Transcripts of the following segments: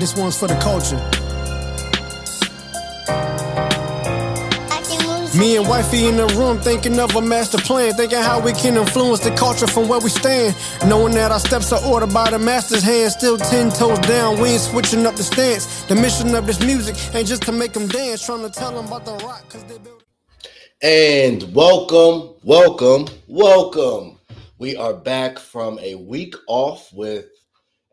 This one's for the culture. Me and wifey in the room thinking of a master plan, thinking how we can influence the culture from where we stand. Knowing that our steps are ordered by the master's hand, still ten toes down, we ain't switching up the stance. The mission of this music ain't just to make them dance, trying to tell them about the rock, cause they built. And welcome, welcome, welcome. We are back from a week off with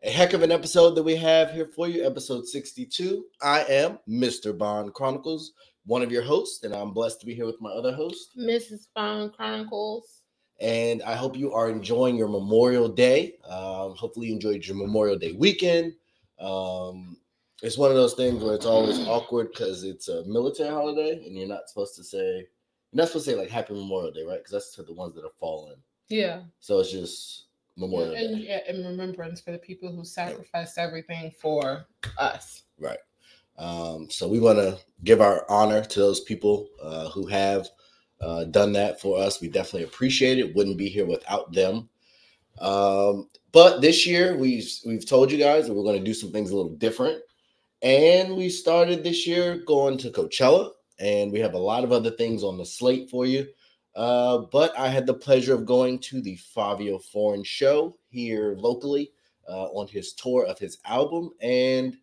a heck of an episode that we have here for you, episode 62. I am Mr. Bond Chronicles, one of your hosts, and I'm blessed to be here with my other host. Mrs. Bond Chronicles. And I hope you are enjoying your Memorial Day. Um, hopefully, you enjoyed your Memorial Day weekend. Um, it's one of those things where it's always awkward because it's a military holiday, and you're not supposed to say, you're not supposed to say like Happy Memorial Day, right? Because that's to the ones that have fallen. Yeah. So it's just Memorial and, yeah, in remembrance for the people who sacrificed everything for us. Right. Um, so we want to give our honor to those people uh, who have uh, done that for us. We definitely appreciate it. Wouldn't be here without them. Um, but this year we've we've told you guys that we're going to do some things a little different, and we started this year going to Coachella, and we have a lot of other things on the slate for you. Uh, but I had the pleasure of going to the Fivio Foreign show here locally uh, on his tour of his album, and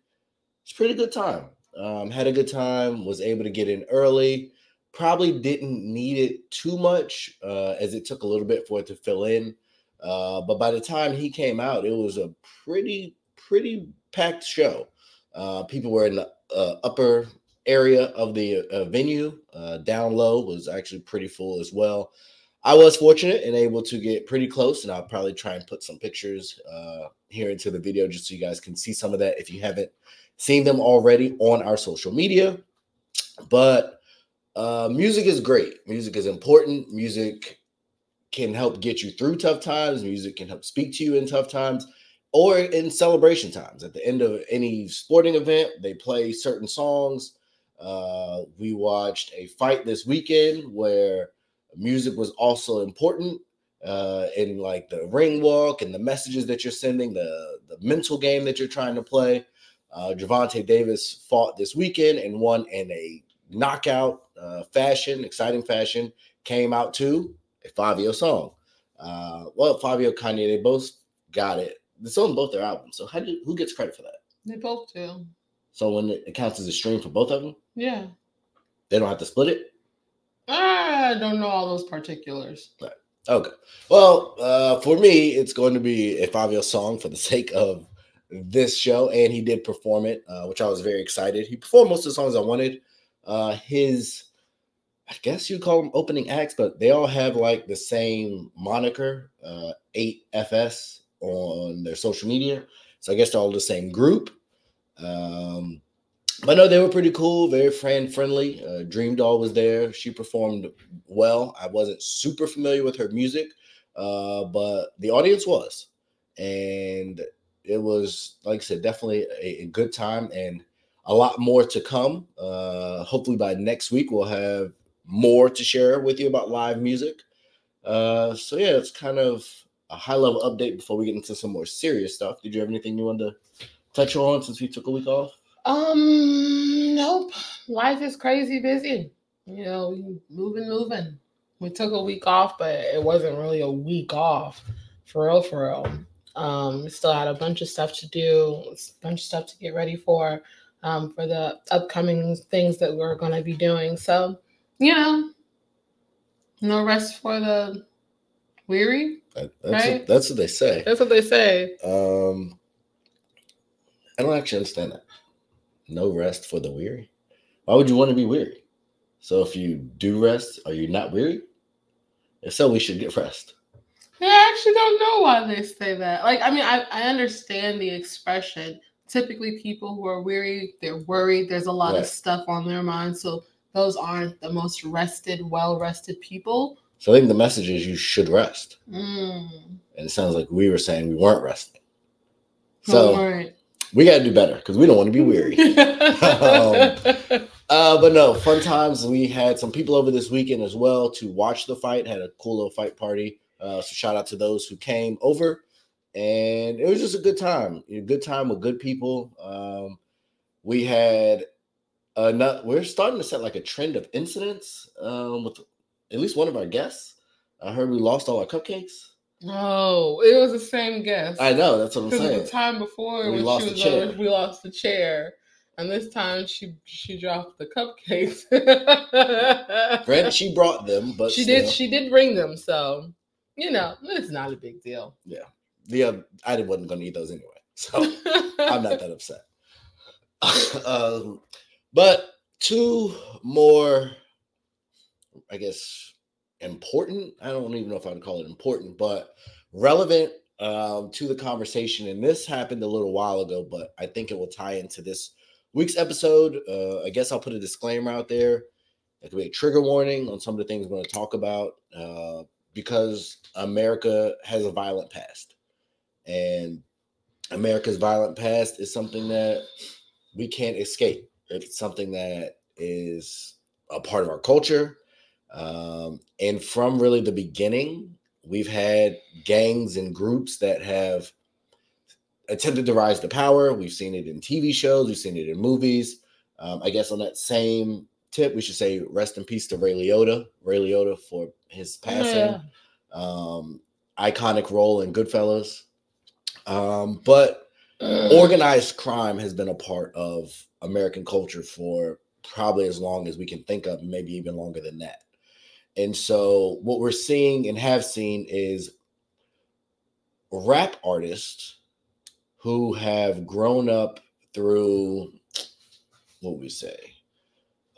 it's pretty good time. Um, had a good time, was able to get in early. Probably didn't need it too much uh, as it took a little bit for it to fill in. Uh, but by the time he came out, it was a pretty, pretty packed show. Uh, people were in the uh, upper area of the uh, venue. Uh, down low was actually pretty full as well. I was fortunate and able to get pretty close, and I'll probably try and put some pictures uh, here into the video just so you guys can see some of that if you haven't seen them already on our social media. But uh, music is great. Music is important. Music can help get you through tough times. Music can help speak to you in tough times or in celebration times. At the end of any sporting event, they play certain songs. Uh, we watched a fight this weekend where music was also important uh, in like the ring walk and the messages that you're sending, the the mental game that you're trying to play. Uh, Gervonta Davis fought this weekend and won in a knockout uh, fashion, exciting fashion. Came out to a Fivio song. Uh, well, Fivio Kanye, they both got it. It's on both their albums. So how do who gets credit for that? They both do. So when it, counts as a stream for both of them, Yeah. they don't have to split it. I don't know all those particulars. Okay. Well, uh, for me, it's going to be a Fivio song for the sake of this show, and he did perform it, uh, which I was very excited. He performed most of the songs I wanted. Uh, his, I guess you call them opening acts, but they all have like the same moniker, uh, 8FS on their social media. So I guess they're all the same group. Um, but no, they were pretty cool, very friend friendly. Uh, DreamDoll was there. She performed well. I wasn't super familiar with her music, uh, but the audience was. And it was, like I said, definitely a, a good time and a lot more to come. Uh, hopefully, by next week, we'll have more to share with you about live music. Uh, so, yeah, it's kind of a high level update before we get into some more serious stuff. Did you have anything you wanted to touch on since we took a week off? Um, nope. Life is crazy busy. You know, moving, moving. We took a week off, but it wasn't really a week off, for real, for real. Um, still had a bunch of stuff to do, a bunch of stuff to get ready for, um, for the upcoming things that we're going to be doing. So, you know, no rest for the weary. That, that's, Right? what, that's what they say. That's what they say. Um, I don't actually understand that. No rest for the weary. Why would you want to be weary? So if you do rest, are you not weary? If so, we should get rest. Yeah, I actually don't know why they say that. Like, I mean, I, I understand the expression. Typically, people who are weary, they're worried. There's a lot Right. of stuff on their mind. So, those aren't the most rested, well rested people. So I think the message is you should rest. Mm. And it sounds like we were saying we weren't resting. So, So we got to do better because we don't want to be weary. Um, Uh, but no, fun times. We had some people over this weekend as well to watch the fight. Had a cool little fight party. Uh, so shout out to those who came over and it was just a good time. A good time with good people. Um, we had another. we're starting to set like a trend of incidents um, with at least one of our guests. I heard we lost all our cupcakes. Oh, it was the same guest. I know that's what I'm saying. The time before we lost the chair. we lost the chair, and this time she she dropped the cupcakes. Granted, she brought them, but she still. did she did bring them, so you know it's not a big deal. Yeah, the uh, I wasn't going to eat those anyway, so I'm not that upset. um, but two more, I guess, important. I don't even know if I'd call it important, but relevant um, to the conversation. And this happened a little while ago, but I think it will tie into this week's episode. Uh, I guess I'll put a disclaimer out there. It could be a trigger warning on some of the things we're going to talk about uh, because America has a violent past. And America's violent past is something that we can't escape. It's something that is a part of our culture. Um, and from really the beginning, we've had gangs and groups that have attempted to rise to power. We've seen it in TV shows, we've seen it in movies. Um, I guess on that same tip, we should say rest in peace to Ray Liotta. Ray Liotta for his passing. Yeah. Um, iconic role in Goodfellas. Um, but organized crime has been a part of American culture for probably as long as we can think of, maybe even longer than that. And so, what we're seeing and have seen is rap artists who have grown up through what we say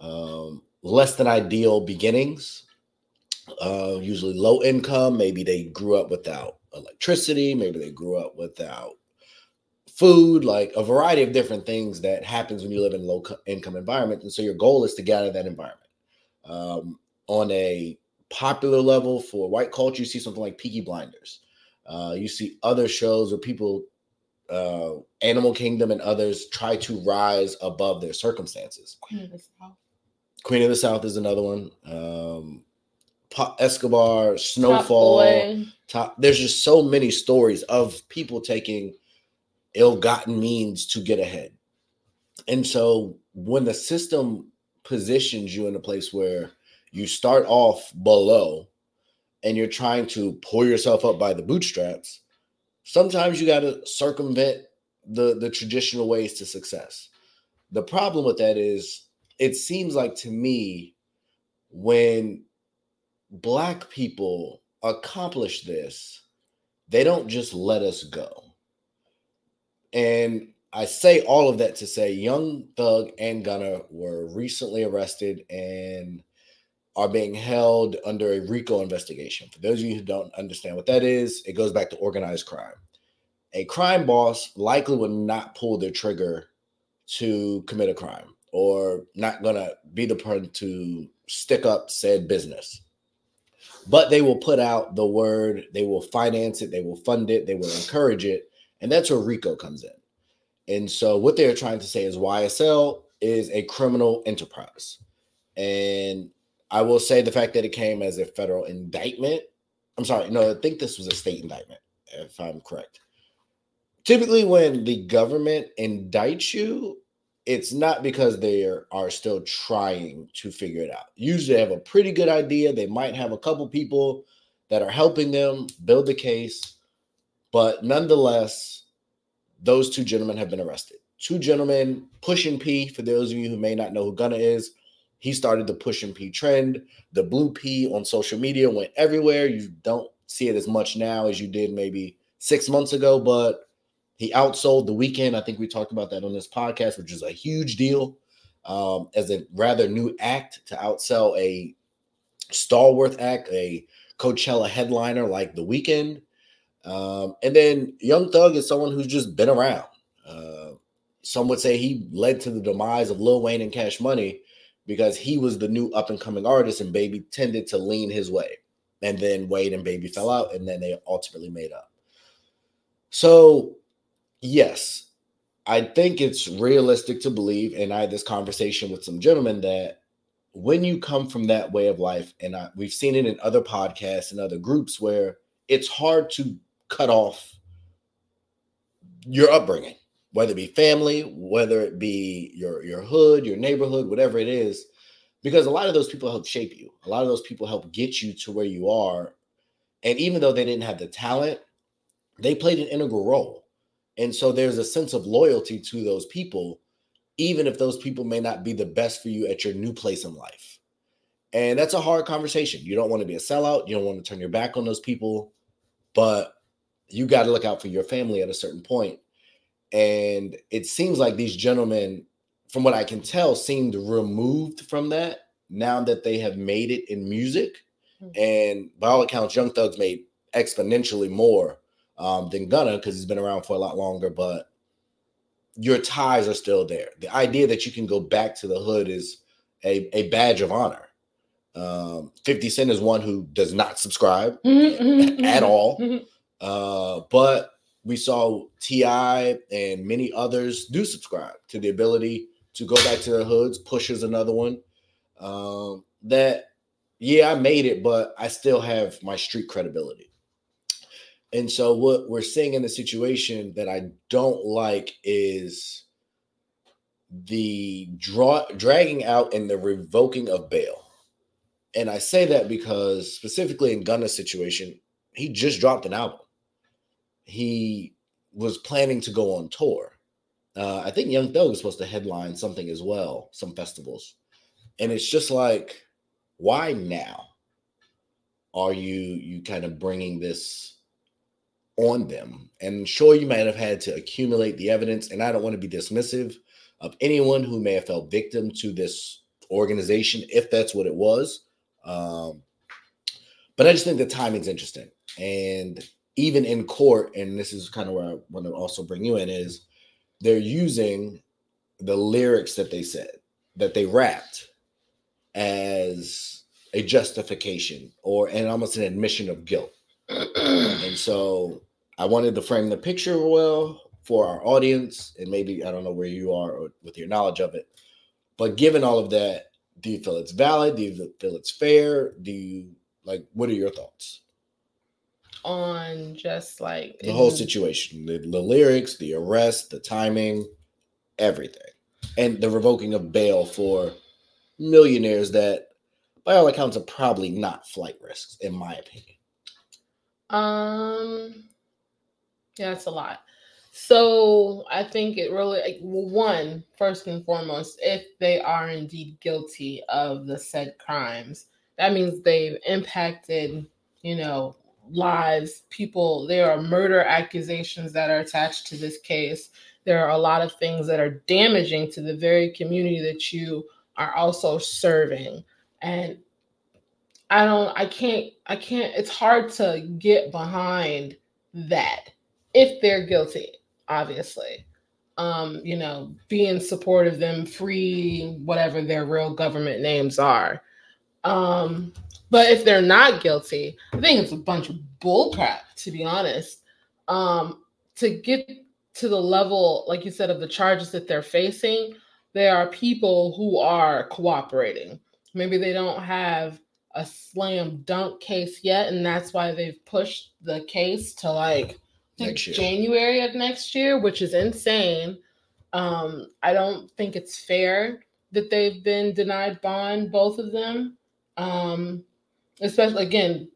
um, less than ideal beginnings, uh, usually low income. Maybe they grew up without electricity, maybe they grew up without food, like a variety of different things that happens when you live in low income environment. And so your goal is to get out of that environment. Um, on a popular level for white culture, you see something like Peaky Blinders. Uh, you see other shows where people, uh, Animal Kingdom and others, try to rise above their circumstances. Queen of the South. Queen of the South is another one. Um, Escobar, Snowfall. Top, top There's just so many stories of people taking ill-gotten means to get ahead. And so when the system positions you in a place where you start off below and you're trying to pull yourself up by the bootstraps, sometimes you got to circumvent the the traditional ways to success. The problem with that is it seems like to me when black people accomplish this, they don't just let us go. And I say all of that to say Young Thug and Gunna were recently arrested and are being held under a RICO investigation. For those of you who don't understand what that is, it goes back to organized crime. A crime boss likely would not pull their trigger to commit a crime or not going to be the person to stick up said business but they will put out the word, they will finance it, they will fund it, they will encourage it. And that's where RICO comes in. And so what they're trying to say is YSL is a criminal enterprise. And I will say the fact that it came as a federal indictment. I'm sorry, no, I think this was a state indictment, if I'm correct. Typically, when the government indicts you, it's not because they are, still trying to figure it out. Usually, they have a pretty good idea. They might have a couple people that are helping them build the case, but nonetheless, those two gentlemen have been arrested. Two gentlemen, Pushin P, for those of you who may not know who Gunna is, he started the Pushin P trend. The blue P on social media went everywhere. You don't see it as much now as you did maybe six months ago, but he outsold the Weeknd. I think we talked about that on this podcast, which is a huge deal um, as a rather new act to outsell a stalwart act, a Coachella headliner like the Weeknd. Um, and then Young Thug is someone who's just been around. Uh, some would say he led to the demise of Lil Wayne and Cash Money because he was the new up and coming artist, and Baby tended to lean his way. And then Wayne and Baby fell out, and then they ultimately made up. So yes, I think it's realistic to believe, and I had this conversation with some gentlemen that when you come from that way of life, and I, we've seen it in other podcasts and other groups where it's hard to cut off your upbringing, whether it be family, whether it be your your hood, your neighborhood, whatever it is, because a lot of those people help shape you. A lot of those people help get you to where you are. And even though they didn't have the talent, they played an integral role. And so there's a sense of loyalty to those people, even if those people may not be the best for you at your new place in life. And that's a hard conversation. You don't want to be a sellout. You don't want to turn your back on those people, but you got to look out for your family at a certain point. And it seems like these gentlemen, from what I can tell, seemed removed from that now that they have made it in music. Mm-hmm. And by all accounts, Young Thug's made exponentially more um, than Gunna because he's been around for a lot longer. But your ties are still there. The idea that you can go back to the hood is a, a badge of honor. Um, 50 Cent is one who does not subscribe mm-hmm, mm-hmm at mm-hmm, all. Mm-hmm. Uh, but we saw T.I. and many others do subscribe to the ability to go back to their hoods. Push is another one. Um, that, yeah, I made it, but I still have my street credibility. And so what we're seeing in the situation that I don't like is the draw dragging out and the revoking of bail. And I say that because specifically in Gunna's situation, he just dropped an album. He was planning to go on tour. Uh, I think Young Thug was supposed to headline something as well, some festivals. And it's just like, why now are you you kind of bringing this on them. And sure, you might have had to accumulate the evidence. And I don't want to be dismissive of anyone who may have felt victim to this organization, if that's what it was. Um, but I just think the timing's interesting. And even in court, and this is kind of where I want to also bring you in, is they're using the lyrics that they said, that they rapped as a justification or and almost an admission of guilt. and so I wanted to frame the picture well for our audience, and maybe I don't know where you are with your knowledge of it, but given all of that, do you feel it's valid? Do you feel it's fair? Do you like? What are your thoughts on just like the whole situation, the, the lyrics, the arrest, the timing, everything, and the revoking of bail for millionaires that, by all accounts, are probably not flight risks, in my opinion. Um, yeah, it's a lot. So I think it really, like, one, first and foremost, if they are indeed guilty of the said crimes, that means they've impacted, you know, lives, people. There are murder accusations that are attached to this case. There are a lot of things that are damaging to the very community that you are also serving. And I don't, I can't, I can't, it's hard to get behind that if they're guilty, obviously. Um, you know, be in support of them, free whatever their real government names are. Um, but if they're not guilty, I think it's a bunch of bullcrap, to be honest. Um, to get to the level, like you said, of the charges that they're facing, there are people who are cooperating. Maybe they don't have a slam dunk case yet, and that's why they've pushed the case to like January of next year, which is insane. Um, I don't think it's fair that they've been denied bond, both of them. Um, especially again,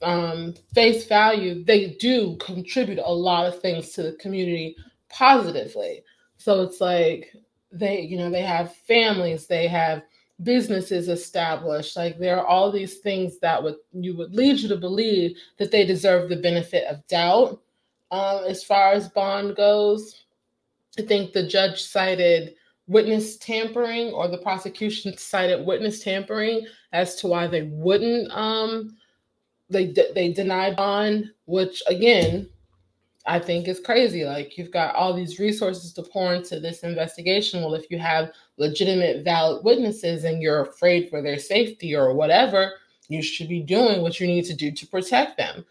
um, face value, they do contribute a lot of things to the community positively. So it's like they, you know, they have families, they have businesses established like there are all these things that would you would lead you to believe that they deserve the benefit of doubt um, as far as bond goes i think the judge cited witness tampering or the prosecution cited witness tampering as to why they wouldn't um, they they denied bond which again I think is crazy. Like you've got all these resources to pour into this investigation. Well, if you have legitimate, valid witnesses and you're afraid for their safety or whatever, you should be doing what you need to do to protect them.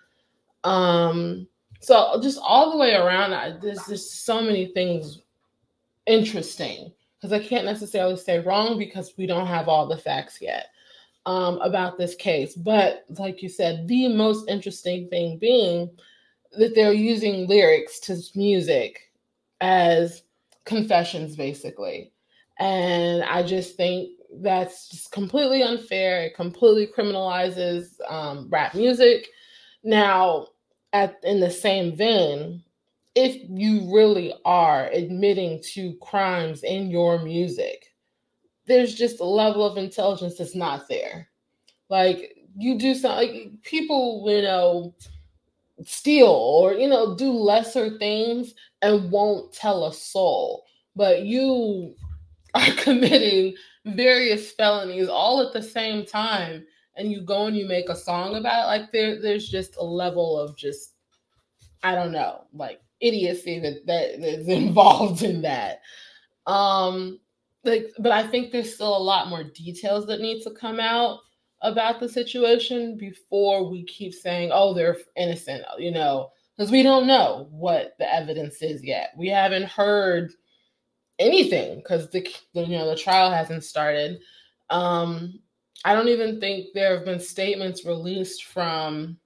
Um, so just all the way around, I, there's just so many things interesting because I can't necessarily say wrong because we don't have all the facts yet um, about this case. But like you said, the most interesting thing being that they're using lyrics to music as confessions, basically. And I just think that's just completely unfair. It completely criminalizes um, rap music. Now, at in the same vein, if you really are admitting to crimes in your music, there's just a level of intelligence that's not there. Like you do something, like people, you know, steal or you know do lesser things and won't tell a soul, but you are committing various felonies all at the same time and you go and you make a song about it like there there's just a level of just i don't know like idiocy that that is involved in that. Um like but i think there's still a lot more details that need to come out about the situation before we keep saying oh they're innocent you know because we don't know what the evidence is yet. We haven't heard anything because the, the you know the trial hasn't started. Um i don't even think there have been statements released from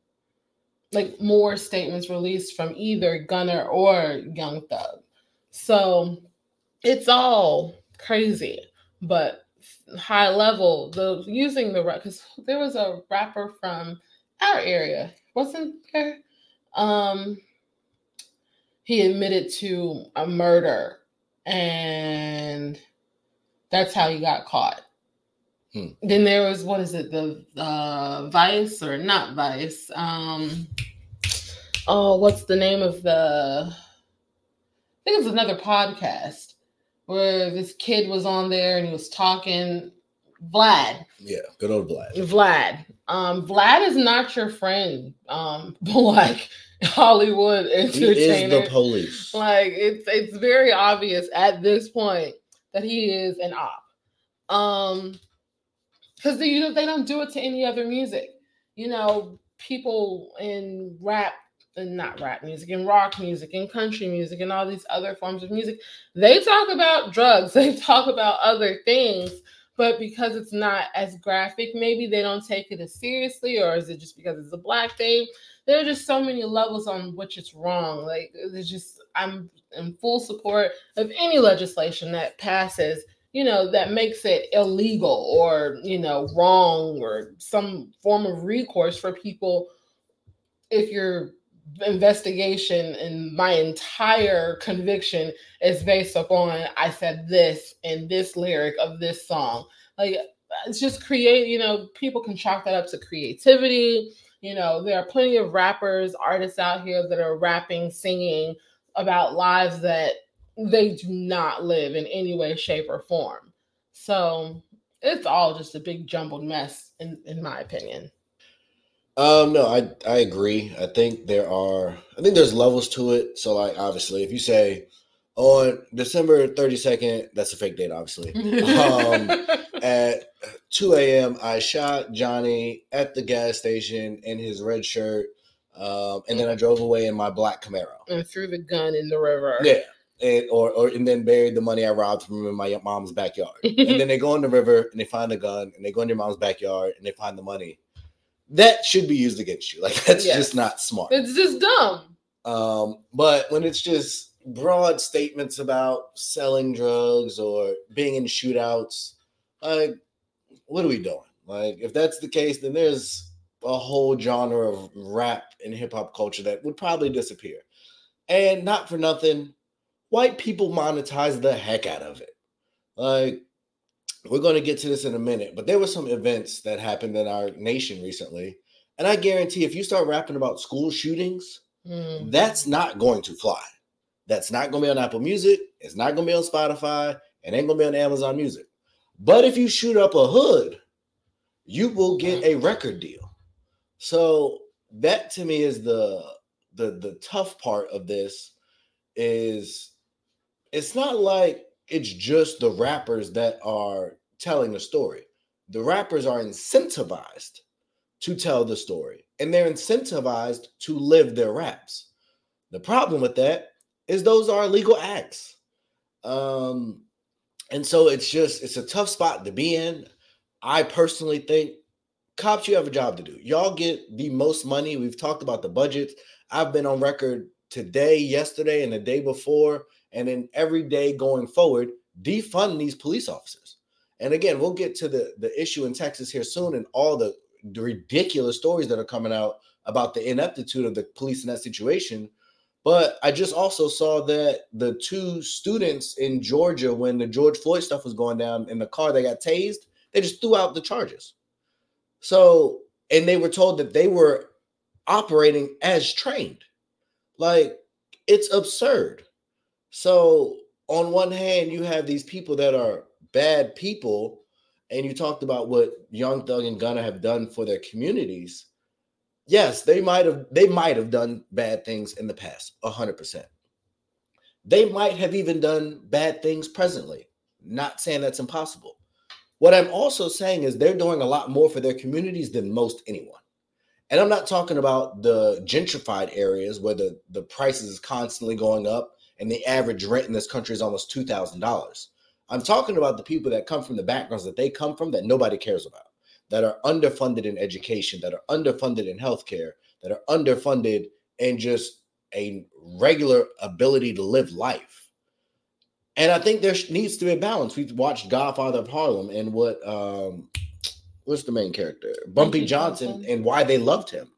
like more statements released from either Gunna or Young Thug. So it's all crazy, but high level, the using the because there was a rapper from our area, wasn't there? Um, he admitted to a murder, and that's how he got caught. Hmm. Then there was what is it, the uh, Vice or not Vice? Um, oh, what's the name of the? I think it's another podcast where this kid was on there and he was talking. Vlad. Yeah, good old Vlad. Vlad. Um, Vlad is not your friend. Um, like Hollywood entertainer. He is the police. Like it's it's very obvious at this point that he is an op. Um, because they they don't do it to any other music. You know, people in rap and not rap music and rock music and country music and all these other forms of music, they talk about drugs, they talk about other things, but because it's not as graphic, maybe they don't take it as seriously, or is it just because it's a black thing? There are just so many levels on which it's wrong. Like there's just I'm in full support of any legislation that passes you know, that makes it illegal or, you know, wrong or some form of recourse for people if your investigation and my entire conviction is based upon I said this in this lyric of this song. Like it's just create, you know, people can chalk that up to creativity. You know, there are plenty of rappers, artists out here that are rapping, singing about lives that they do not live in any way, shape, or form. So it's all just a big jumbled mess, in, in my opinion. Um, no, I I agree. I think there are I think there's levels to it. So like obviously if you say on December 32nd, that's a fake date, obviously. um, at 2 a.m. I shot Johnny at the gas station in his red shirt. Um, and then I drove away in my black Camaro. And threw the gun in the river. Yeah and or, or and then buried the money I robbed from in my mom's backyard. and then they go in the river and they find the gun and they go in your mom's backyard and they find the money. That should be used against you. Like that's yes. just not smart. It's just dumb. Um, but when it's just broad statements about selling drugs or being in shootouts, like what are we doing? Like if that's the case, then there's a whole genre of rap and hip hop culture that would probably disappear. And not for nothing, white people monetize the heck out of it. Like, we're going to get to this in a minute, but there were some events that happened in our nation recently. And I guarantee if you start rapping about school shootings, mm. that's not going to fly. That's not going to be on Apple Music. It's not going to be on Spotify. It ain't going to be on Amazon Music. But if you shoot up a hood, you will get a record deal. So that to me is the the the tough part of this is it's not like it's just the rappers that are telling the story. The rappers are incentivized to tell the story and they're incentivized to live their raps. The problem with that is those are illegal acts. Um, and so it's just it's a tough spot to be in. I personally think cops, you have a job to do. Y'all get the most money. We've talked about the budgets. I've been on record today, yesterday, and the day before, and then every day going forward, defund these police officers. And again, we'll get to the, the issue in Texas here soon and all the, the ridiculous stories that are coming out about the ineptitude of the police in that situation. But I just also saw that the two students in Georgia, when the George Floyd stuff was going down in the car, they got tased. They just threw out the charges. So, and they were told that they were operating as trained. Like, it's absurd. So, on one hand, you have these people that are bad people, and you talked about what Young Thug and Gunna have done for their communities. Yes, they might have they might have done bad things in the past, hundred percent. They might have even done bad things presently. Not saying that's impossible. What I'm also saying is they're doing a lot more for their communities than most anyone. And I'm not talking about the gentrified areas where the, the prices is constantly going up and the average rent in this country is almost $2,000. I'm talking about the people that come from the backgrounds that they come from that nobody cares about, that are underfunded in education, that are underfunded in healthcare, that are underfunded in just a regular ability to live life. And I think there needs to be a balance. We've watched Godfather of Harlem and what um what's the main character? Bumpy, Johnson and why they loved him.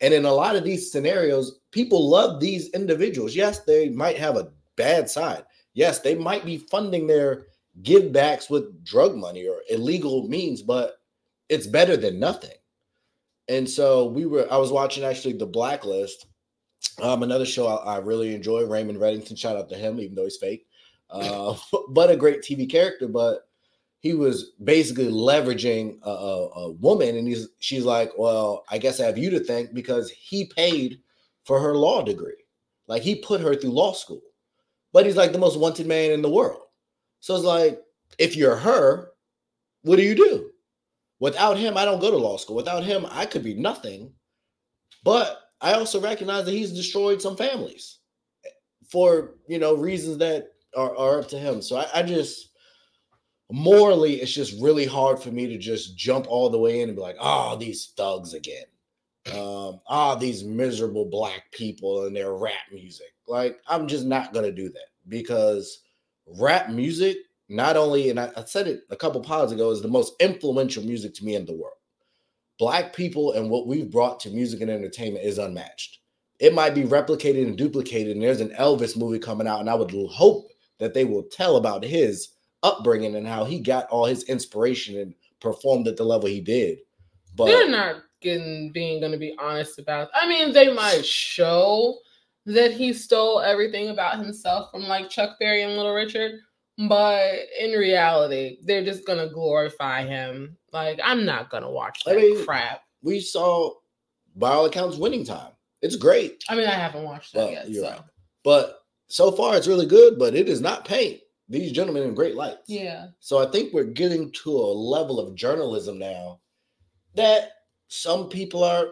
And in a lot of these scenarios, people love these individuals. Yes, they might have a bad side. Yes, they might be funding their give backs with drug money or illegal means, but it's better than nothing. And so we were, I was watching actually The Blacklist, um, another show I, I really enjoy. Raymond Reddington, shout out to him, even though he's fake uh, but a great TV character. But he was basically leveraging a, a, a, woman, and he's she's like, "Well, I guess I have you to thank because he paid for her law degree, like he put her through law school." But he's like the most wanted man in the world. So it's like, if you're her, what do you do? Without him, I don't go to law school. Without him, I could be nothing. But I also recognize that he's destroyed some families for you know reasons that are, are up to him. So I, I just morally, it's just really hard for me to just jump all the way in and be like, oh, these thugs again. Um, ah, these miserable black people and their rap music. Like, I'm just not gonna do that because rap music, not only, and I, I said it a couple pods ago, is the most influential music to me in the world. Black people and what we've brought to music and entertainment is unmatched. It might be replicated and duplicated, and there's an Elvis movie coming out, and I would hope that they will tell about his upbringing and how he got all his inspiration and performed at the level he did. But getting being going to be honest about. I mean, they might show that he stole everything about himself from like Chuck Berry and Little Richard, but in reality, they're just going to glorify him. Like I'm not going to watch that I mean, crap. We saw by all accounts winning time. It's great. I mean, I haven't watched that well, yet. So. Right. But so far it's really good, but it is not paint these gentlemen in great lights. Yeah. So I think we're getting to a level of journalism now that some people are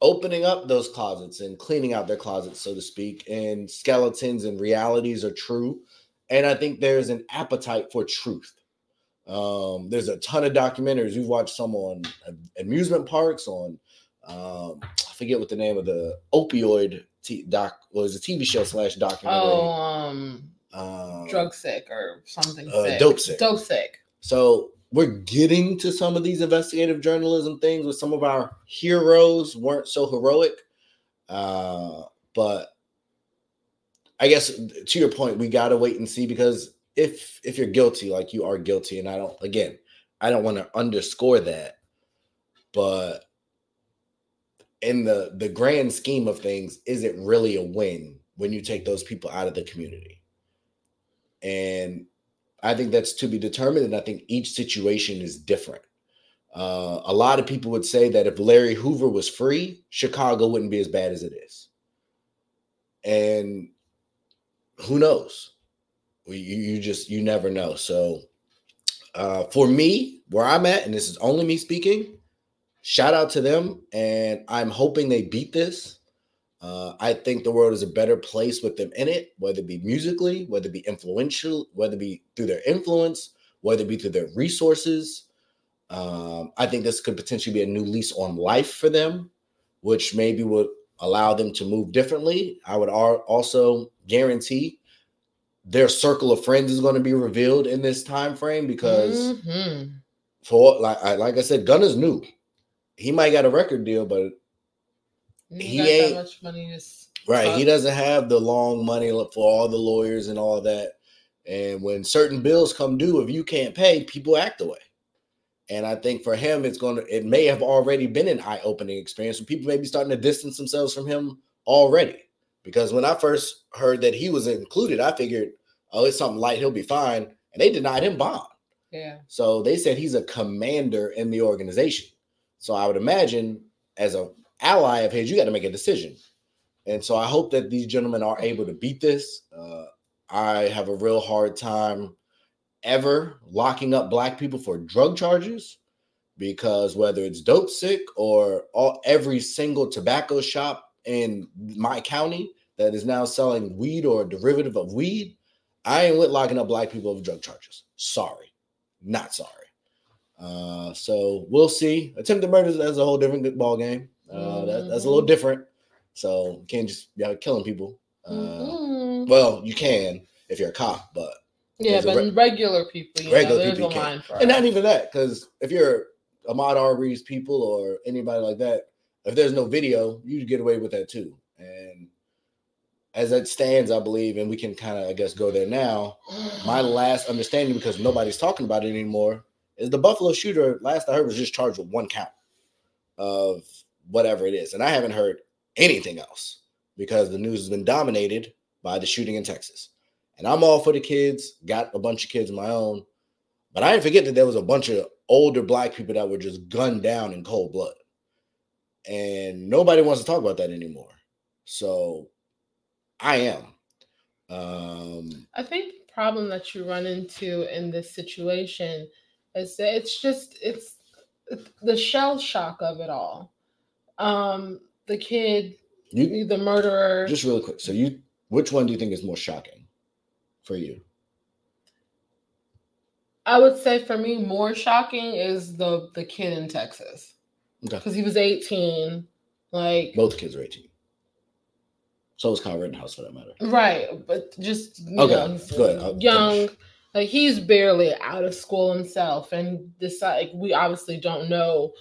opening up those closets and cleaning out their closets, so to speak, and skeletons and realities are true. And I think there's an appetite for truth. Um, there's a ton of documentaries. You've watched some on amusement parks, on um, I forget what the name of the opioid t- doc was a TV show slash documentary. Oh, um, um, drug sick or something. Uh, sick. Dope sick. Dope sick. So we're getting to some of these investigative journalism things with some of our heroes weren't so heroic. Uh, but I guess to your point, we gotta wait and see because if if you're guilty, like you are guilty, and I don't again, I don't want to underscore that, but in the the grand scheme of things, is it really a win when you take those people out of the community? And I think that's to be determined, and I think each situation is different. Uh, a lot of people would say that if Larry Hoover was free, Chicago wouldn't be as bad as it is. And who knows? You, you just you never know. So uh, for me, where I'm at, and this is only me speaking, shout out to them. And I'm hoping they beat this. Uh, I think the world is a better place with them in it, whether it be musically, whether it be influential, whether it be through their influence, whether it be through their resources. Um, I think this could potentially be a new lease on life for them, which maybe would allow them to move differently. I would also guarantee their circle of friends is going to be revealed in this time frame because mm-hmm. for like I, like I said, Gunna's new. He might got a record deal, but he, ain't much money. Right, he doesn't have the long money for all the lawyers and all that. And when certain bills come due, if you can't pay, people act away. And I think for him, it's going to, it may have already been an eye opening experience. So people may be starting to distance themselves from him already. Because when I first heard that he was included, I figured, oh, it's something light, he'll be fine. And they denied him bond. Yeah. So they said he's a commander in the organization. So I would imagine as a ally of his, you got to make a decision. And so I hope that these gentlemen are able to beat this. Uh, I have a real hard time ever locking up black people for drug charges because whether it's dope sick or all, every single tobacco shop in my county that is now selling weed or a derivative of weed, I ain't with locking up black people over drug charges. Sorry, not sorry. Uh, so we'll see. Attempted murder that's a whole different ball game. Uh, that, that's a little mm-hmm. different. So you can't just be out killing people. Uh, mm-hmm. Well, you can if you're a cop, but yeah, but re- regular people, regular know, people can. and not even that, because if you're Ahmaud Arbery's people or anybody like that, if there's no video, you get away with that too. And as it stands, I believe, and we can kind of, I guess, go there now. My last understanding, because nobody's talking about it anymore, is the Buffalo shooter. Last I heard was just charged with one count of whatever it is, and I haven't heard anything else because the news has been dominated by the shooting in Texas. And I'm all for the kids, got a bunch of kids of my own. But I didn't forget that there was a bunch of older black people that were just gunned down in cold blood. And nobody wants to talk about that anymore. So I am. Um, I think the problem that you run into in this situation is that it's just it's the shell shock of it all. Um, the kid, you, the murderer. Just really quick. So you, which one do you think is more shocking for you? I would say for me, more shocking is the the kid in Texas because okay. he was 18. Like both kids are 18. So was Kyle Rittenhouse for that matter. Right, but just you okay, know, good. young. Finish. Like he's barely out of school himself, and decide like, we obviously don't know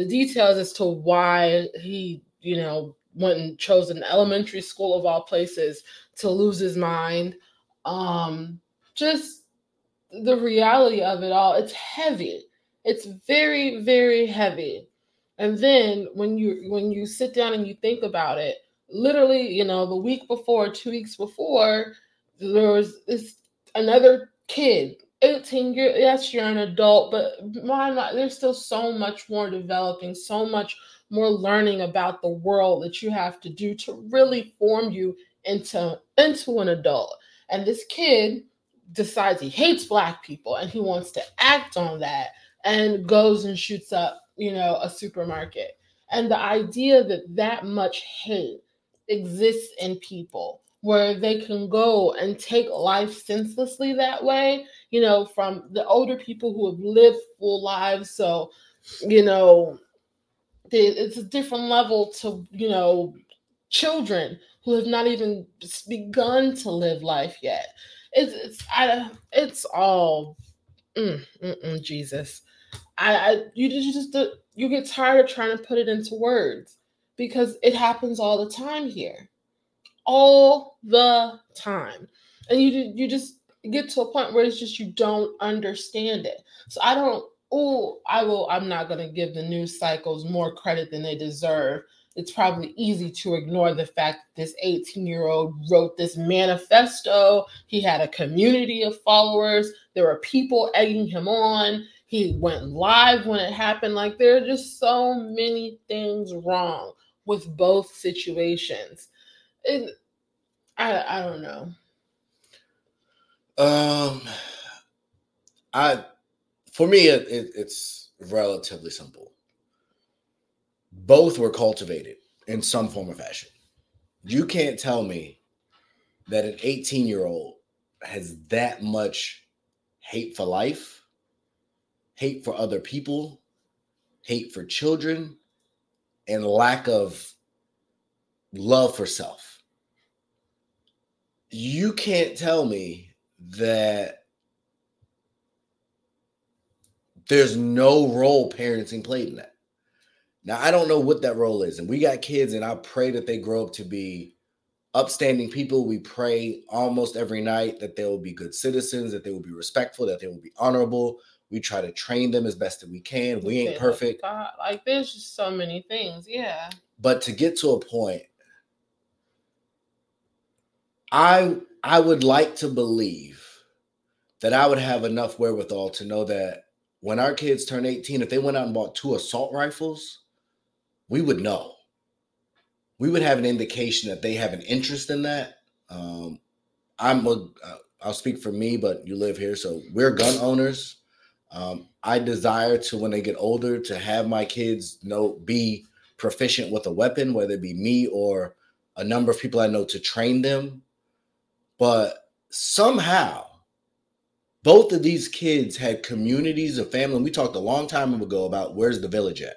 the details as to why he you know, went and chose an elementary school of all places to lose his mind. Um, just the reality of it all, it's heavy. It's very, very heavy. And then when you when you sit down and you think about it, literally, you know, the week before, two weeks before, there was this another kid 18 years yes you're an adult but why not there's still so much more developing so much more learning about the world that you have to do to really form you into into an adult. And this kid decides he hates black people and he wants to act on that and goes and shoots up, you know, a supermarket. And the idea that that much hate exists in people where they can go and take life senselessly that way, you know, from the older people who have lived full lives. So, you know, it's a different level to you know children who have not even begun to live life yet. It's it's I it's all mm, mm, Jesus. I, I you just you get tired of trying to put it into words because it happens all the time here, all the time, and you you just get to a point where it's just you don't understand it. So I don't oh, I will, I'm not going to give the news cycles more credit than they deserve. It's probably easy to ignore the fact that this 18 year old wrote this manifesto. He had a community of followers. There were people egging him on. He went live when it happened. Like, there are just so many things wrong with both situations. It, I, I don't know. Um, I for me, it, it, it's relatively simple. Both were cultivated in some form or fashion. You can't tell me that an 18 year old has that much hate for life, hate for other people, hate for children, and lack of love for self. You can't tell me that there's no role parenting played in that. Now, I don't know what that role is. And we got kids, and I pray that they grow up to be upstanding people. We pray almost every night that they will be good citizens, that they will be respectful, that they will be honorable. We try to train them as best that we can. We ain't perfect. God, like there's just so many things. Yeah. But to get to a point, I I would like to believe that I would have enough wherewithal to know that when our kids turn 18, if they went out and bought two assault rifles, we would know. We would have an indication that they have an interest in that. Um, I'm a, uh, I'll speak for me, but you live here, so we're gun owners. Um, I desire to, when they get older, to have my kids know be proficient with a weapon, whether it be me or a number of people I know to train them. But somehow, both of these kids had communities of family. We talked a long time ago about where's the village at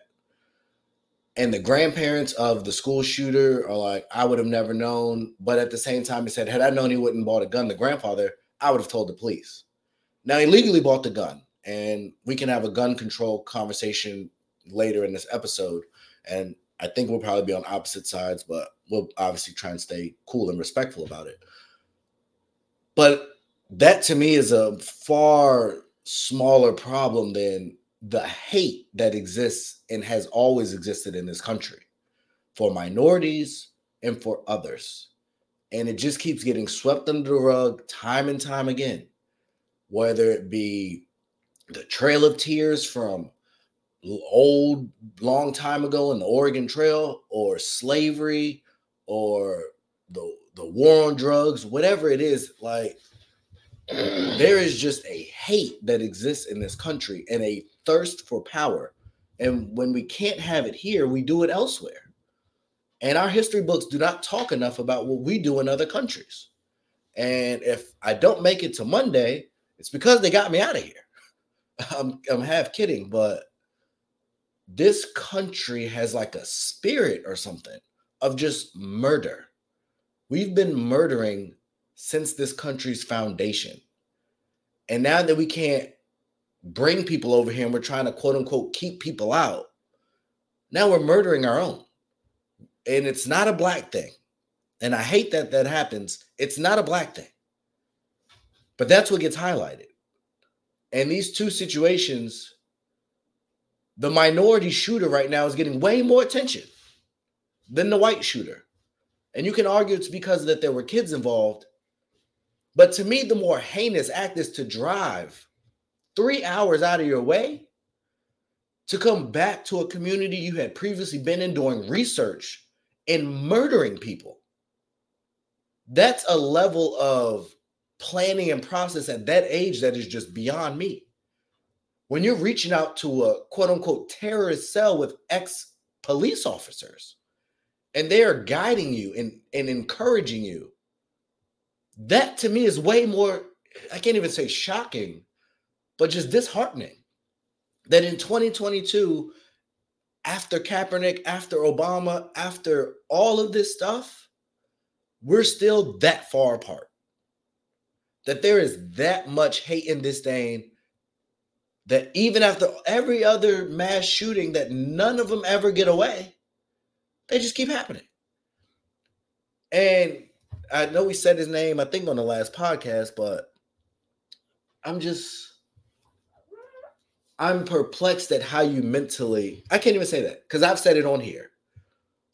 and the grandparents of the school shooter are like, I would have never known. But at the same time, he said, had I known he wouldn't bought a gun, the grandfather, I would have told the police. Now he legally bought the gun, and we can have a gun control conversation later in this episode. And I think we'll probably be on opposite sides, but we'll obviously try and stay cool and respectful about it. But that to me is a far smaller problem than the hate that exists and has always existed in this country for minorities and for others. And it just keeps getting swept under the rug time and time again, whether it be the Trail of Tears from old, long time ago in the Oregon Trail, or slavery, or the, the war on drugs, whatever it is, like there is just a hate that exists in this country and a thirst for power. And when we can't have it here, we do it elsewhere. And our history books do not talk enough about what we do in other countries. And if I don't make it to Monday, it's because they got me out of here. I'm, I'm half kidding, but this country has like a spirit or something of just murder. We've been murdering since this country's foundation. And now that we can't bring people over here and we're trying to quote unquote keep people out. Now we're murdering our own. And it's not a black thing. And I hate that that happens. It's not a black thing. But that's what gets highlighted. And these two situations, the minority shooter right now is getting way more attention than the white shooter. And you can argue it's because that there were kids involved. But to me, the more heinous act is to drive three hours out of your way to come back to a community you had previously been in doing research and murdering people. That's a level of planning and process at that age that is just beyond me. When you're reaching out to a quote unquote terrorist cell with ex police officers and they are guiding you and, and encouraging you, that to me is way more, I can't even say shocking, but just disheartening that in 2022, after Kaepernick, after Obama, after all of this stuff, we're still that far apart. That there is that much hate and disdain that even after every other mass shooting, that none of them ever get away, they just keep happening. And I know we said his name, I think, on the last podcast, but I'm just I'm perplexed at how you mentally, I can't even say that because I've said it on here.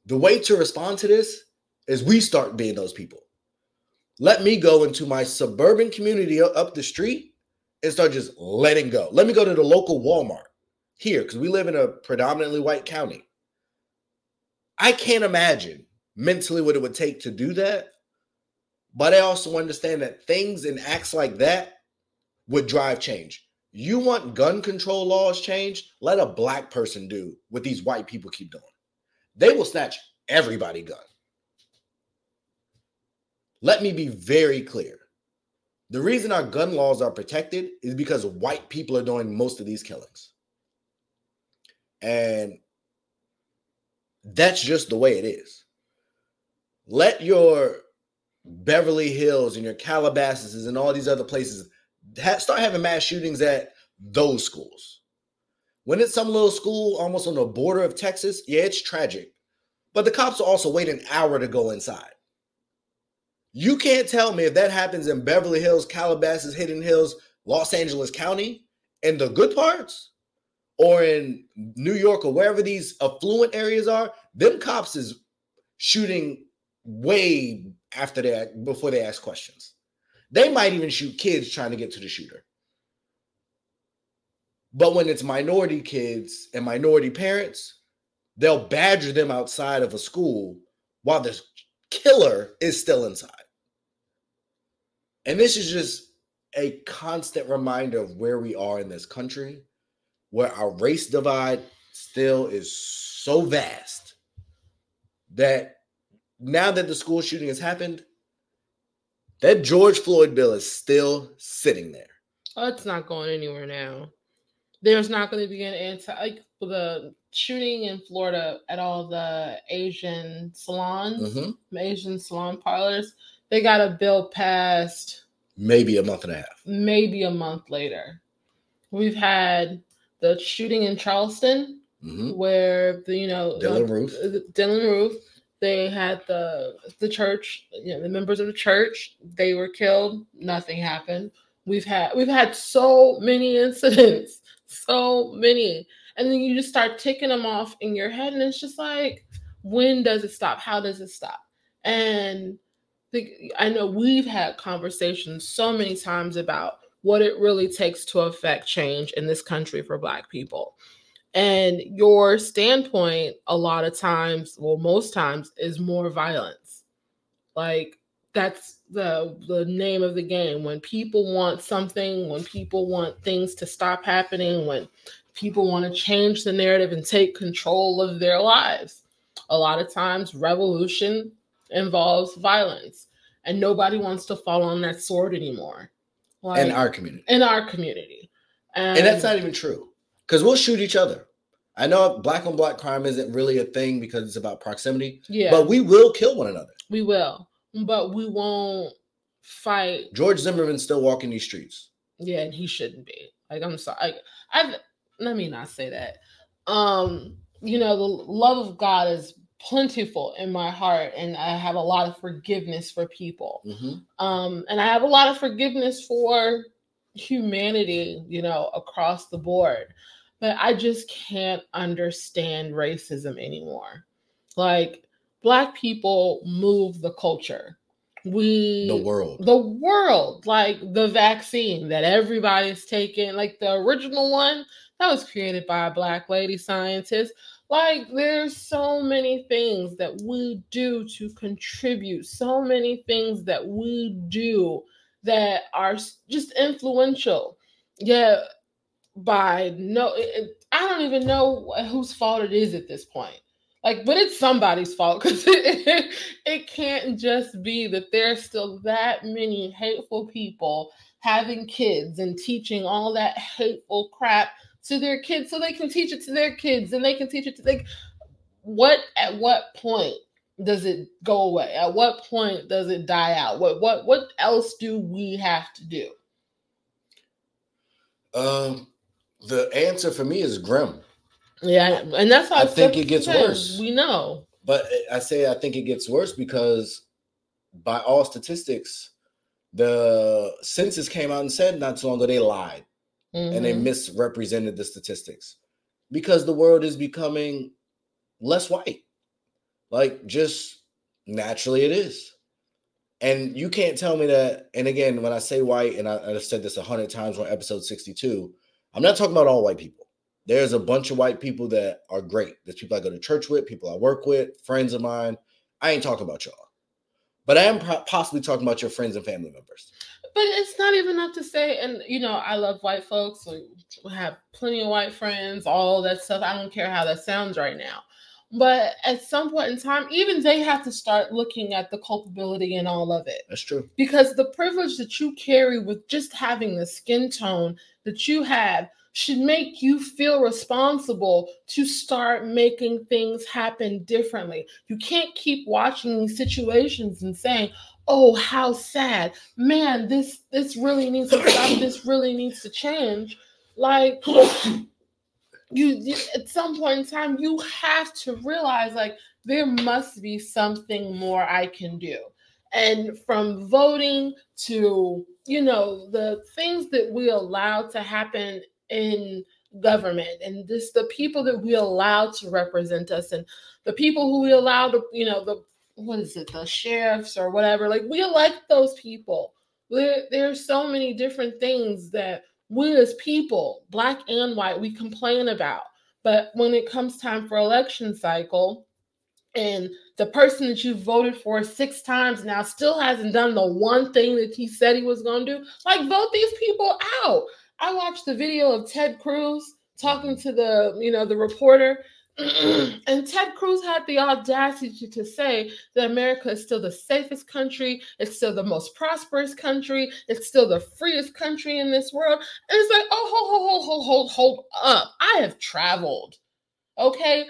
The way to respond to this is we start being those people. Let me go into my suburban community up the street and start just letting go. Let me go to the local Walmart here because we live in a predominantly white county. I can't imagine mentally what it would take to do that. But I also understand that things and acts like that would drive change. You want gun control laws changed? Let a black person do what these white people keep doing. They will snatch everybody gun. Let me be very clear. The reason our gun laws are protected is because white people are doing most of these killings. And that's just the way it is. let your Beverly Hills and your Calabasas and all these other places ha- start having mass shootings at those schools. When it's some little school almost on the border of Texas, yeah, it's tragic. But the cops will also wait an hour to go inside. You can't tell me if that happens in Beverly Hills, Calabasas, Hidden Hills, Los Angeles County, and the good parts, or in New York or wherever these affluent areas are, them cops is shooting way after that before they ask questions. They might even shoot kids trying to get to the shooter. But when it's minority kids and minority parents, they'll badger them outside of a school while the killer is still inside. And this is just a constant reminder of where we are in this country, where our race divide still is so vast that now that the school shooting has happened, that George Floyd bill is still sitting there. Oh, it's not going anywhere now. There's not going to be an anti like the shooting in Florida at all the Asian salons, Mhm. Asian salon parlors. They got a bill passed Maybe a month and a half. maybe a month later. We've had the shooting in Charleston Mhm. where the you know Dylann uh, Roof. uh, Dylann Roof. They had the the church, you know, the members of the church. They were killed. Nothing happened. We've had we've had so many incidents, so many, and then you just start ticking them off in your head, and it's just like, when does it stop? How does it stop? And the, I know we've had conversations so many times about what it really takes to affect change in this country for Black people. And your standpoint, a lot of times, well, most times, is more violence. Like that's the the name of the game. When people want something, when people want things to stop happening, when people want to change the narrative and take control of their lives, a lot of times revolution involves violence, and nobody wants to fall on that sword anymore. Like in our community. in our community, and, And that's not even true. Because we'll shoot each other. I know black on black crime isn't really a thing because it's about proximity, yeah. but we will kill one another. We will, but we won't fight. George Zimmerman's still walking these streets. Yeah, and he shouldn't be. Like I'm sorry. I, I let me not say that. Um, you know, the love of God is plentiful in my heart, and I have a lot of forgiveness for people. Mhm. Um, and I have a lot of forgiveness for humanity, you know, across the board. But I just can't understand racism anymore. Like black people move the culture. We The world. the world, like the vaccine that everybody's taking, like the original one that was created by a black lady scientist. Like there's so many things that we do to contribute, so many things that we do that are just influential. Yeah, by no, it, it- I don't even know whose fault it is at this point. Like, but it's somebody's fault because it, it can't just be that there's still that many hateful people having kids and teaching all that hateful crap to their kids so they can teach it to their kids and they can teach it to like what at what point does it go away? At what point does it die out? What what what else do we have to do? Um, the answer for me is grim. yeah and that's how I think it gets worse. we know. But I say I think it gets worse because by all statistics, the census came out and said not too long ago they lied and they Mhm. misrepresented the statistics because the world is becoming less white. Like just naturally it is. And you can't tell me that. And again, when I say white, and I, I've said this a hundred times on episode 62, I'm not talking about all white people. There's a bunch of white people that are great. There's people I go to church with, people I work with, friends of mine. I ain't talking about y'all. But I am po- possibly talking about your friends and family members. But it's not even enough to say, and you know, I love white folks. We have plenty of white friends, all that stuff. I don't care how that sounds right now. But at some point in time, even they have to start looking at the culpability and all of it. That's true. Because the privilege that you carry with just having the skin tone that you have should make you feel responsible to start making things happen differently. You can't keep watching these situations and saying, "Oh, how sad. Man, this this really needs to stop. This really needs to change." Like you, you at some point in time you have to realize like there must be something more I can do. And from voting to, you know, the things that we allow to happen in government and this the people that we allow to represent us and the people who we allow to, you know, the what is it, the sheriffs or whatever, like we elect those people. There, there's so many different things that we as people, black and white, we complain about. But when it comes time for election cycle, and the person that you voted for six times now still hasn't done the one thing that he said he was going to do, like vote these people out. I watched the video of Ted Cruz talking to the, you know, the reporter and Ted Cruz had the audacity to say that America is still the safest country, it's still the most prosperous country, it's still the freest country in this world. And it's like, oh, hold, hold, hold, hold, hold hold up. I have traveled. Okay.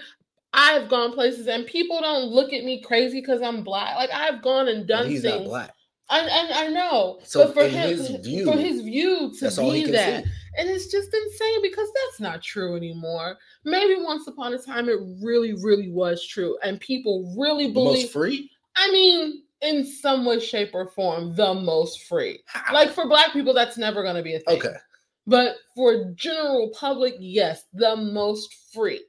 I've gone places and people don't look at me crazy because I'm black. Like I've gone and done he's things. not black. I, I, I know. So but for him, his view, for his view to that's all he be that, see. And it's just insane because that's not true anymore. Maybe once upon a time it really, really was true, and people really The believe. most free. I mean, in some way, shape, or form, the most free. Like for Black people, that's never going to be a thing. okay, But for general public, yes, the most free.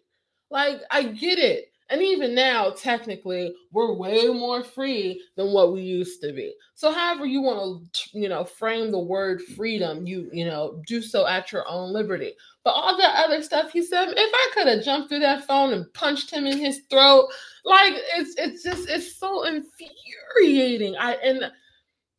Like I get it. And even now, technically, we're way more free than what we used to be. So however you want to, you know, frame the word freedom, you, you know, do so at your own liberty. But all the other stuff he said, if I could have jumped through that phone and punched him in his throat, like it's it's just it's so infuriating. I and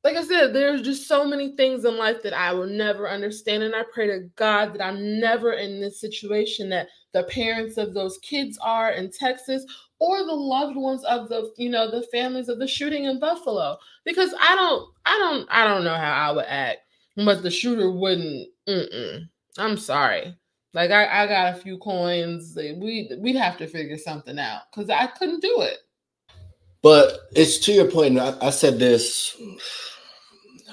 like I said, there's just so many things in life that I will never understand. And I pray to God that I'm never in this situation that the parents of those kids are in Texas or the loved ones of the, you know, the families of the shooting in Buffalo. Because I don't, I don't, I don't know how I would act, but the shooter wouldn't. Mm-mm. I'm sorry. Like I, I got a few coins. We we'd have to figure something out because I couldn't do it. but it's to your point. I, I said this.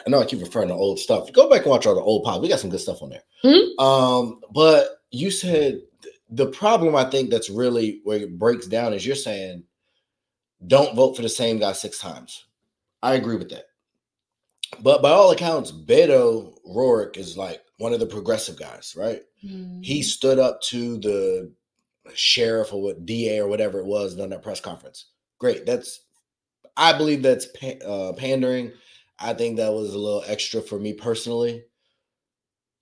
I know I keep referring to old stuff. Go back and watch all the old pop. We got some good stuff on there. Mhm. Um, but you said the problem I think that's really where it breaks down is you're saying don't vote for the same guy six times. I agree with that. But by all accounts, Beto Rourke is like one of the progressive guys, right? He stood up to the sheriff or what DA or whatever it was during that press conference. Great. That's I believe that's uh, pandering. I think that was a little extra for me personally.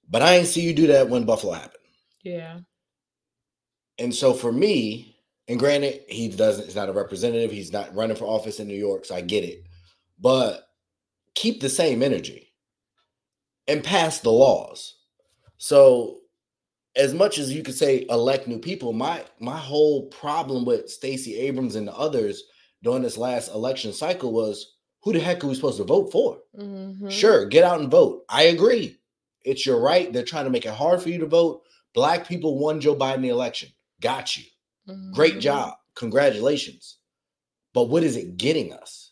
But I didn't see you do that when Buffalo happened. yeah. And so for me, and granted, he doesn't, he's not a representative, he's not running for office in New York, so I get it. But keep the same energy and pass the laws. So as much as you could say elect new people, my my whole problem with Stacey Abrams and the others during this last election cycle was who the heck are we supposed to vote for? Mhm. Sure, get out and vote. I agree. It's your right. They're trying to make it hard for you to vote. Black people won Joe Biden the election. Got you. Great Mhm. job. Congratulations. But what is it getting us?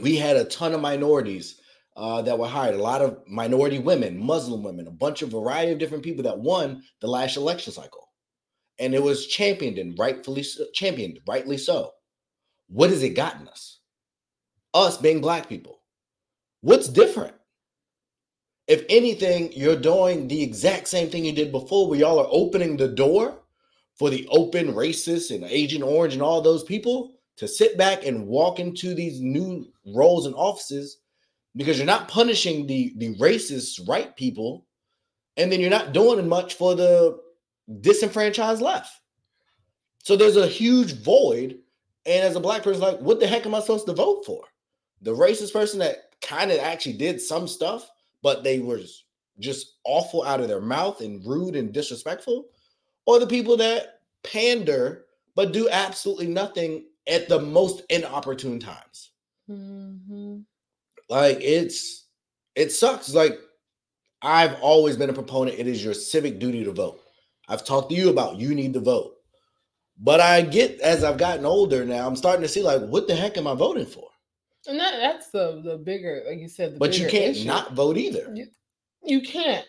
We had a ton of minorities uh, that were hired, a lot of minority women, Muslim women, a bunch of variety of different people that won the last election cycle. And it was championed and rightfully so, championed, rightly so. What has it gotten us? Us being black people. What's different? If anything, you're doing the exact same thing you did before, where y'all are opening the door for the open racist and Agent Orange and all those people to sit back and walk into these new roles and offices because you're not punishing the the racist right people, and then you're not doing much for the disenfranchised left. So there's a huge void, and as a black person, like, what the heck am I supposed to vote for? The racist person that kind of actually did some stuff, but they were just awful out of their mouth and rude and disrespectful, or the people that pander but do absolutely nothing at the most inopportune times. Mhm. Like it's it sucks. Like I've always been a proponent. It is your civic duty to vote. I've talked to you about you need to vote. But I get as I've gotten older now, I'm starting to see like, what the heck am I voting for? And that, that's the the bigger, like you said. but you can't issue. not vote either. You, you can't.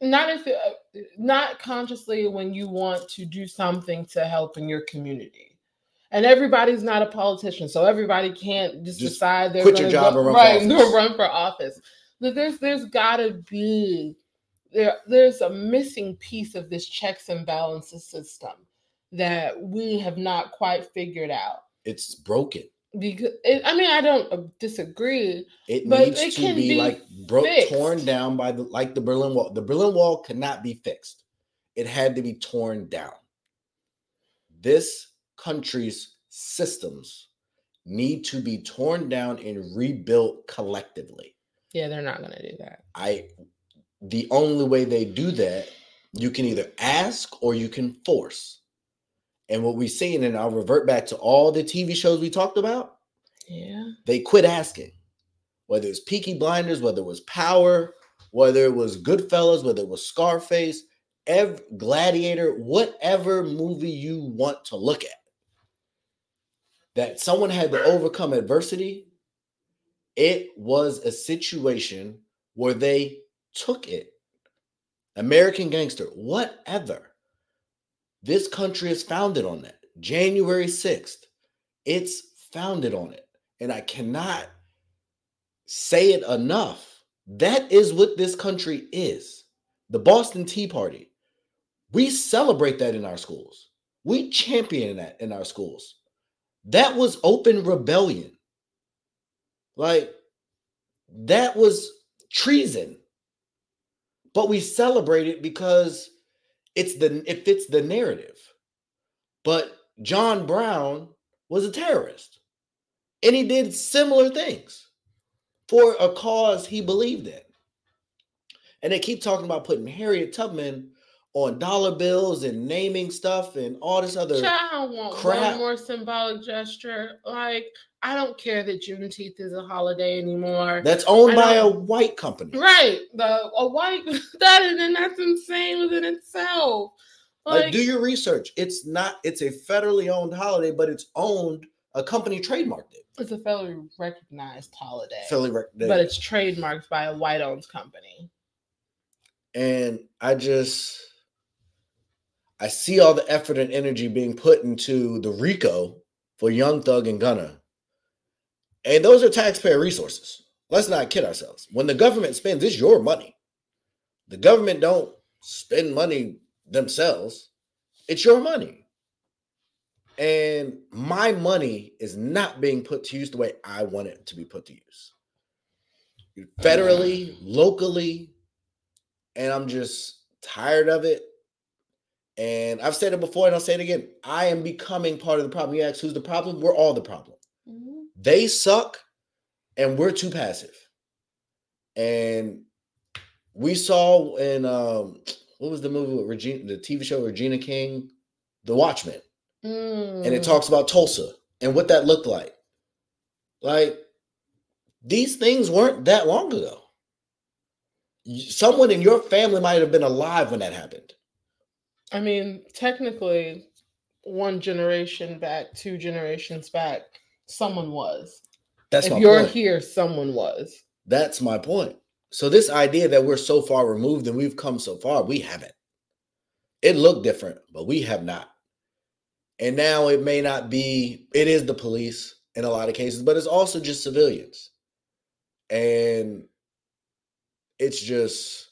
Not if uh, not consciously when you want to do something to help in your community. And everybody's not a politician, so everybody can't just, Just decide they're quit your job go, and run for right, office. run for office. But there's there's gotta be there there's a missing piece of this checks and balances system that we have not quite figured out. It's broken. Because I mean, I don't uh, disagree. It But needs it to can be, be like broke, fixed. torn down by the like the Berlin Wall. The Berlin Wall cannot be fixed. It had to be torn down. This country's systems need to be torn down and rebuilt collectively. Yeah, they're not gonna do that. I the only way they do that, you can either ask or you can force. And what we've seen, and I'll revert back to all the TV shows we talked about, Yeah. they quit asking. Whether it's Peaky Blinders, whether it was Power, whether it was Goodfellas, whether it was Scarface, ev- Gladiator, whatever movie you want to look at, that someone had to overcome adversity, it was a situation where they took it. American Gangster, whatever. This country is founded on that. January 6th, it's founded on it. And I cannot say it enough. That is what this country is. The Boston Tea Party. We celebrate that in our schools. We champion that in our schools. That was open rebellion. Like, that was treason. But we celebrate it because it's the it fits the narrative. But John Brown was a terrorist. And he did similar things for a cause he believed in. And they keep talking about putting Harriet Tubman on dollar bills and naming stuff and all this other Child want crap. one more symbolic gesture. Like, I don't care that Juneteenth is a holiday anymore. that's owned I by a white company. right. The a white that and that's insane within itself. Like, Like, do your research. It's not, it's a federally owned holiday, but it's owned, a company trademarked it. it's a federally recognized holiday. Philly Rec- but it's trademarked by a white owned company. and I just I see all the effort and energy being put into the RICO for Young Thug and Gunna. And those are taxpayer resources. Let's not kid ourselves. When the government spends, it's your money. The government don't spend money themselves. It's your money. And my money is not being put to use the way I want it to be put to use. Federally, locally, and I'm just tired of it. And I've said it before and I'll say it again. I am becoming part of the problem. You ask who's the problem? We're all the problem. They suck and we're too passive. And we saw in um what was the movie with Regina, the TV show Regina King, The Watchmen, and it Mm. talks about Tulsa and what that looked like. Like these things weren't that long ago. Someone in your family might have been alive when that happened. I mean, technically, one generation back, two generations back, someone was. That's if you're point. here, someone was. That's my point. So this idea that we're so far removed and we've come so far, we haven't. It looked different, but we have not. And now it may not be, it is the police in a lot of cases, but it's also just civilians. And it's just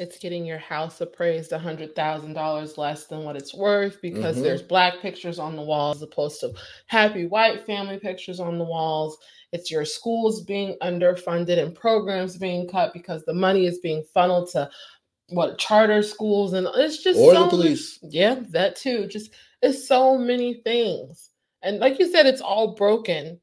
It's getting your house appraised a hundred thousand dollars less than what it's worth because Mhm. there's black pictures on the walls as opposed to happy white family pictures on the walls. It's your schools being underfunded and programs being cut because the money is being funneled to what charter schools and it's just or so the police. Yeah, that too. Just it's so many things. And like you said, it's all broken.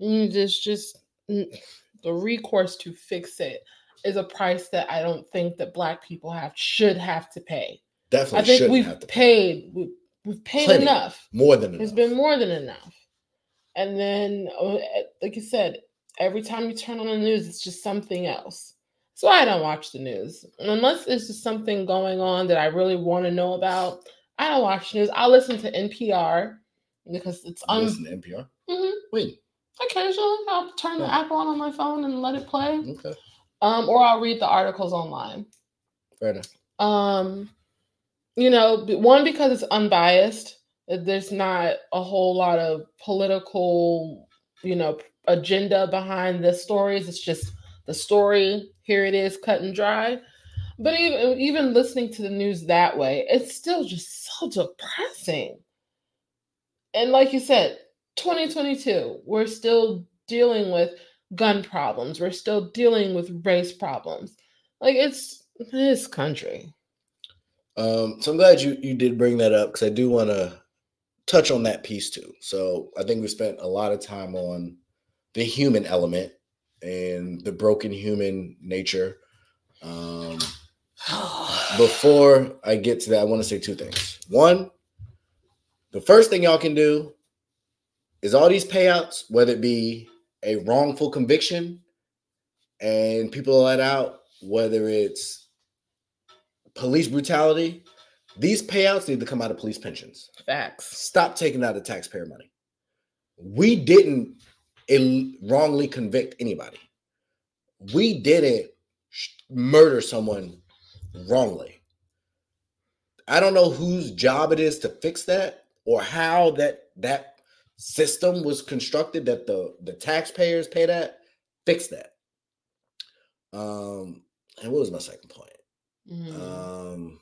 There's just the recourse to fix it is a price that I don't think that black people have should have to pay. Definitely I think shouldn't we've have to paid we've, we've paid Plenty. enough. more than enough. It's been more than enough. And then uh, like you said, every time you turn on the news, it's just something else. So I don't watch the news unless there's just something going on that I really want to know about. I don't watch news. I'll listen to NPR because it's un- listen to NPR. Mhm. Wait. occasionally I'll turn the app on on my phone and let it play. Okay. Um, or I'll read the articles online. Fair enough. Um, you know, one because it's unbiased. uh, There's not a whole lot of political, you know, agenda behind the stories. It's just the story. Here it is, cut and dry. But even even listening to the news that way, it's still just so depressing. And like you said, 2022, we're still dealing with gun problems. We're still dealing with race problems. Like it's this country. Um, so I'm glad you you did bring that up because I do want to touch on that piece too. So I think we spent a lot of time on the human element and the broken human nature. Um, before I get to that, I want to say two things. One, the first thing y'all can do is all these payouts, whether it be a wrongful conviction and people are let out, whether it's police brutality, these payouts need to come out of police pensions. Facts. Stop taking out the taxpayer money. We didn't Ill- wrongly convict anybody. We didn't sh- murder someone wrongly. I don't know whose job it is to fix that or how that that system was constructed that the the taxpayers pay that. Fix that. Um, and what was my second point? Mhm. Um,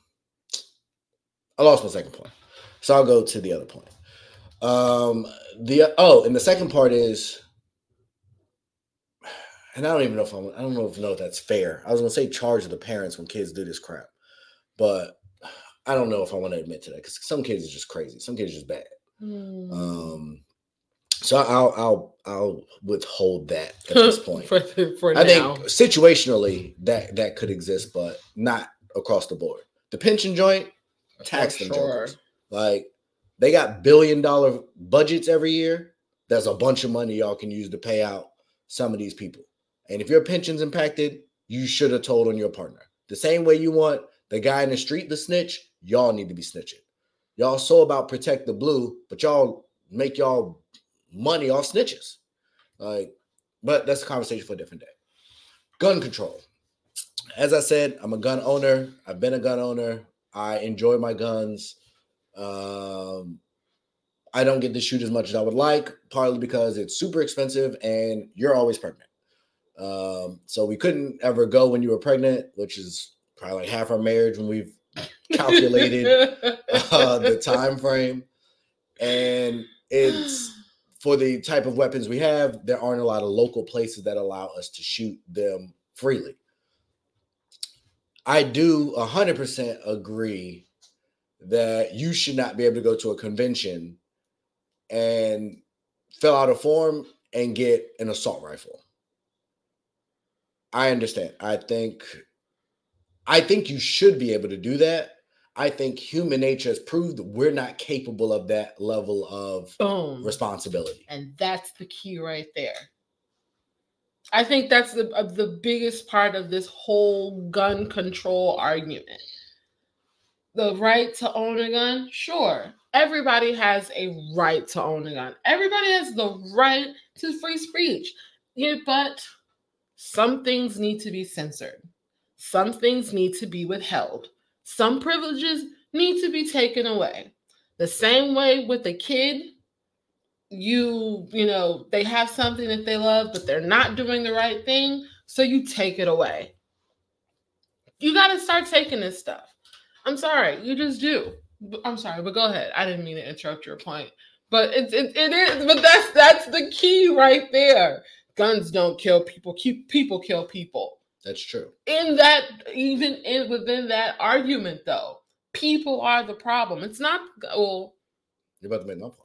I lost my second point, so I'll go to the other point. Um, the oh, and the second part is, and I don't even know if I'm, I don't know if if that's fair. I was gonna say charge the parents when kids do this crap, but I don't know if I want to admit to that because some kids are just crazy. Some kids are just bad. Mm. Um, so I'll I'll I'll withhold that at this point. for for I now. think situationally that that could exist, but not across the board. The pension joint, tax For them sure. jokers. Like they got billion dollar budgets every year. There's a bunch of money y'all can use to pay out some of these people. And if your pension's impacted, you should have told on your partner. The same way you want the guy in the street to snitch, y'all need to be snitching. Y'all so about protect the blue, but y'all make y'all money off snitches. Like, but that's a conversation for a different day. Gun control. As I said, I'm a gun owner. I've been a gun owner. I enjoy my guns. Um, I don't get to shoot as much as I would like, partly because it's super expensive and you're always pregnant. Um, so we couldn't ever go when you were pregnant, which is probably like half our marriage when we've calculated uh, the time frame. And it's for the type of weapons we have, there aren't a lot of local places that allow us to shoot them freely. I do 100% agree that you should not be able to go to a convention and fill out a form and get an assault rifle. I understand. I think I think you should be able to do that. I think human nature has proved we're not capable of that level of Boom. responsibility. And that's the key right there. I think that's the uh, the biggest part of this whole gun control argument. The right to own a gun, sure. Everybody has a right to own a gun. Everybody has the right to free speech. Yeah, but some things need to be censored. Some things need to be withheld. Some privileges need to be taken away. The same way with a kid, you, you know, they have something that they love, but they're not doing the right thing. So you take it away. You got to start taking this stuff. I'm sorry, you just do. I'm sorry, but go ahead. I didn't mean to interrupt your point, but it's it, it is. But that's that's the key right there. Guns don't kill people. Keep people kill people. That's true. In that, even in within that argument, though, people are the problem. It's not. Well, You're about to make my point.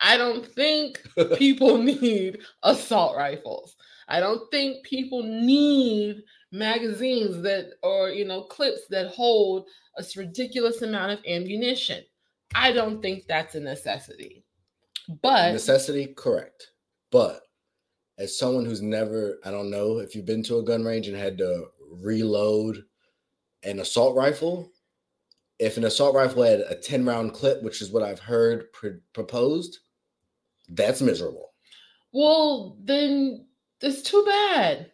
I don't think people need assault rifles. I don't think people need magazines that or you know clips that hold a ridiculous amount of ammunition. I don't think that's a necessity. But Necessity, correct. But as someone who's never, I don't know if you've been to a gun range and had to reload an assault rifle, if an assault rifle had a 10 round clip, which is what I've heard pr- proposed, that's miserable. Well, then it's too bad.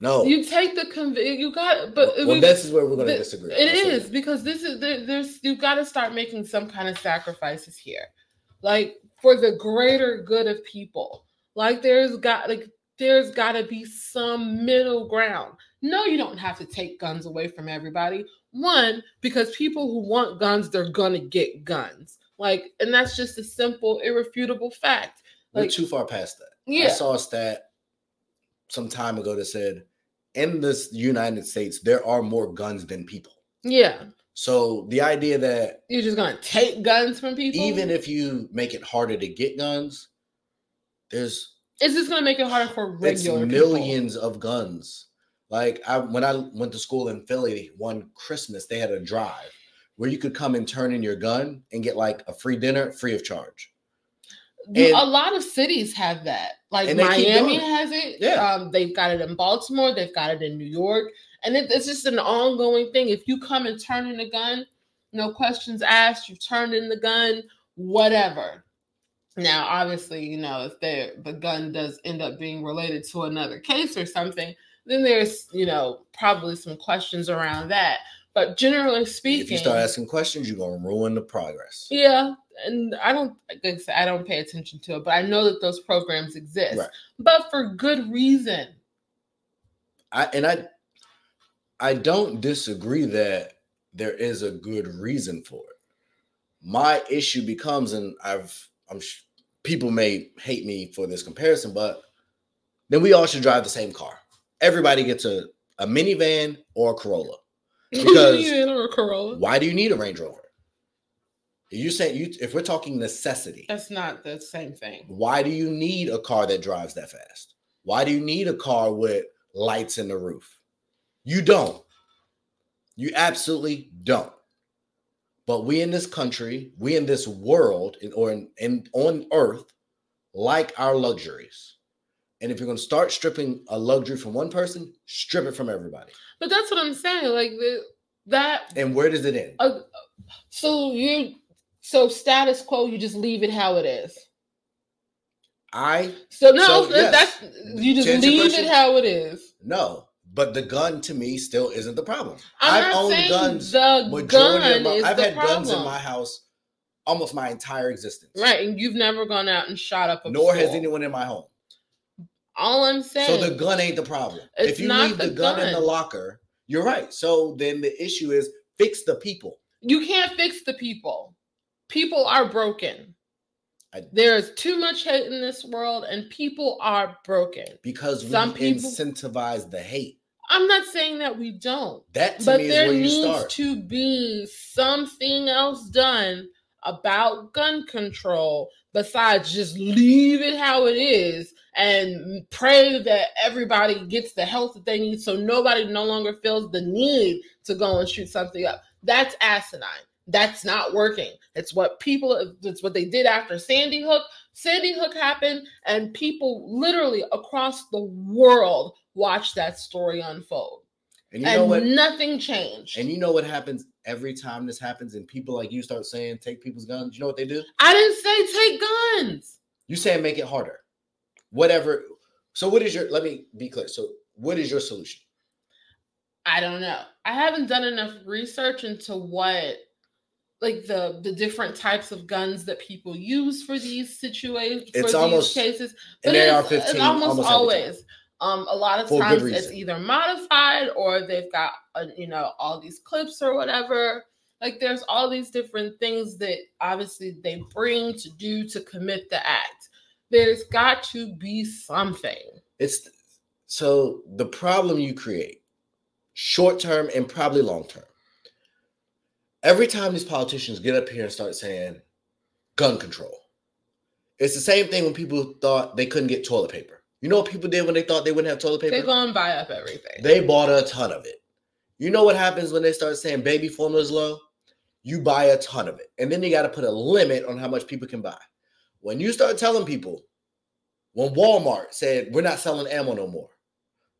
No. You take the conv- you got but well, this is where we're going to disagree. It is because this is there, there's you got to start making some kind of sacrifices here, like for the greater good of people. Like there's got like there's got to be some middle ground. No, you don't have to take guns away from everybody. One, because people who want guns, they're gonna get guns. Like, and that's just a simple, irrefutable fact. We're too far past that. Yeah. I saw a stat some time ago that said in this United States, there are more guns than people. yeah. So the idea that You're just gonna take guns from people. even if you make it harder to get guns, there's it's just gonna make it harder for regular people. millions of guns. Like I when I went to school in Philly one Christmas, they had a drive where you could come and turn in your gun and get like a free dinner free of charge. And- a lot of cities have that. Like And they keep Miami has it. Yeah. Um, they've got it in Baltimore. They've got it in New York, and it, it's just an ongoing thing. If you come and turn in a gun, no questions asked. You've turned in the gun, whatever. Now, obviously, you know if they the gun does end up being related to another case or something, then there's you know probably some questions around that. But generally speaking, If you start asking questions, you're gonna ruin the progress. yeah, and I don't like I I don't pay attention to it, but I know that those programs exist. Right. But for good reason. I and I I don't disagree that there is a good reason for it. My issue becomes, and I've I'm sh- people may hate me for this comparison, but then we all should drive the same car. Everybody gets a a minivan or a Corolla. Because- or a Corolla. Why do you need a Range Rover? You say you if we're talking necessity, That's not the same thing. why do you need a car that drives that fast? Why do you need a car with lights in the roof? You don't. You absolutely don't. But we in this country, we in this world, in, or in, in on earth, like our luxuries. And if you're going to start stripping a luxury from one person, strip it from everybody. But that's what I'm saying. Like the, that. And where does it end? Uh, so you, so status quo, you just leave it how it is. I So no, So, yes. that's you just To answer your leave it how it is. no, but the gun to me still isn't the problem. I've not owned guns the gun my, is I've the had problem. guns in my house almost my entire existence. Right, and you've never gone out and shot up a Nor has anyone in my home. All I'm saying. So the gun ain't the problem. If you leave the the gun, in the locker, you're right. So then the issue is fix the people. you can't fix the people. People are broken. I- There's too much hate in this world, and people are broken. Because we Some people- incentivize the hate. I'm not saying that we don't, That but there needs to be something else done about gun control besides just leave it how it is and pray that everybody gets the help that they need so nobody no longer feels the need to go and shoot something up. That's asinine. That's not working. It's what people it's what they did after Sandy Hook. Sandy Hook happened and people literally across the world watched that story unfold. and you know what? nothing changed. And you know what happens every time this happens, and people like you start saying take people's guns. You know what they do? I didn't say take guns. You say make it harder. Whatever. So what is your? Let me be clear. So what is your solution? I don't know. I haven't done enough research into what like the the different types of guns that people use for these situations for It's these almost cases. But it's, AR-15 it's almost, almost always. Um, a lot of For times it's either modified or they've got uh, you know all these clips or whatever. Like there's all these different things that obviously they bring to do to commit the act. There's got to be something. It's so the problem you create, short term and probably long term. Every time these politicians get up here and start saying gun control, it's the same thing when people thought they couldn't get toilet paper. You know what people did when they thought they wouldn't have toilet paper? They go and buy up everything. They bought a ton of it. You know what happens when they start saying baby formula is low? You buy a ton of it. And then you got to put a limit on how much people can buy. When you start telling people, when Walmart said we're not selling ammo no more,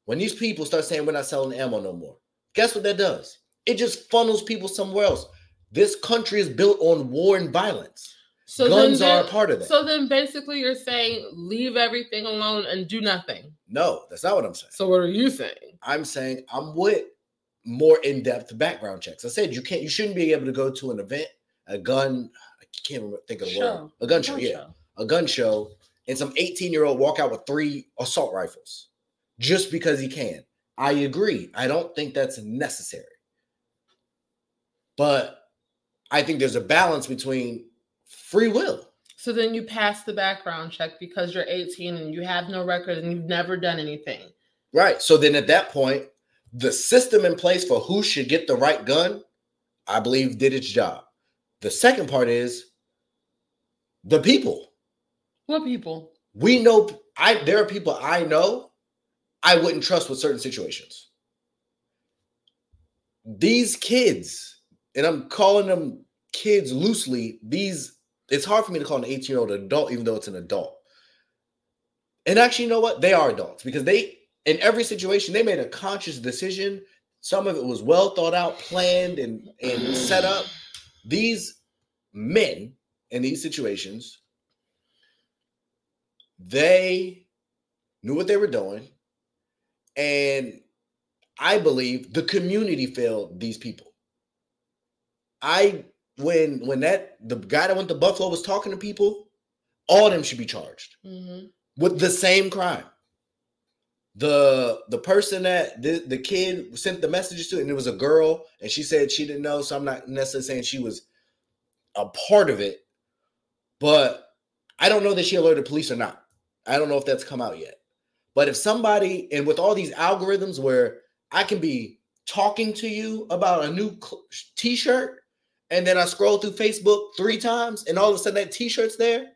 when these people start saying we're not selling ammo no more, guess what that does? It just funnels people somewhere else. This country is built on war and violence. So Guns then, are a part of that. So then, basically, you're saying leave everything alone and do nothing. no, that's not what I'm saying. So what are you saying? I'm saying I'm with more in-depth background checks. I said you can't, you shouldn't be able to go to an event, a gun. I can't remember, think of the word. A gun show, yeah, a gun show, and some 18 year old walk out with three assault rifles just because he can. I agree. I don't think that's necessary, but I think there's a balance between free will. So then you pass the background check because you're 18 and you have no record and you've never done anything. Right. So then at that point, the system in place for who should get the right gun, I believe, did its job. The second part is the people. What people? We know I there are people I know I wouldn't trust with certain situations. These kids, and I'm calling them kids loosely, these it's hard for me to call an 18 year old adult, even though it's an adult. And actually, you know what? They are adults because they, in every situation, they made a conscious decision. Some of it was well thought out, planned, and, and set up. These men in these situations, they knew what they were doing. And I believe the community failed these people. I when when that the guy that went to Buffalo was talking to people, all of them should be charged Mm-hmm. with the same crime. The the person that the, the kid sent the messages to, and it was a girl, and she said she didn't know. So I'm not necessarily saying she was a part of it, but I don't know that she alerted police or not. I don't know if that's come out yet. But if somebody, and with all these algorithms where I can be talking to you about a new cl- t-shirt, and then I scroll through Facebook three times, and all of a sudden that t-shirt's there,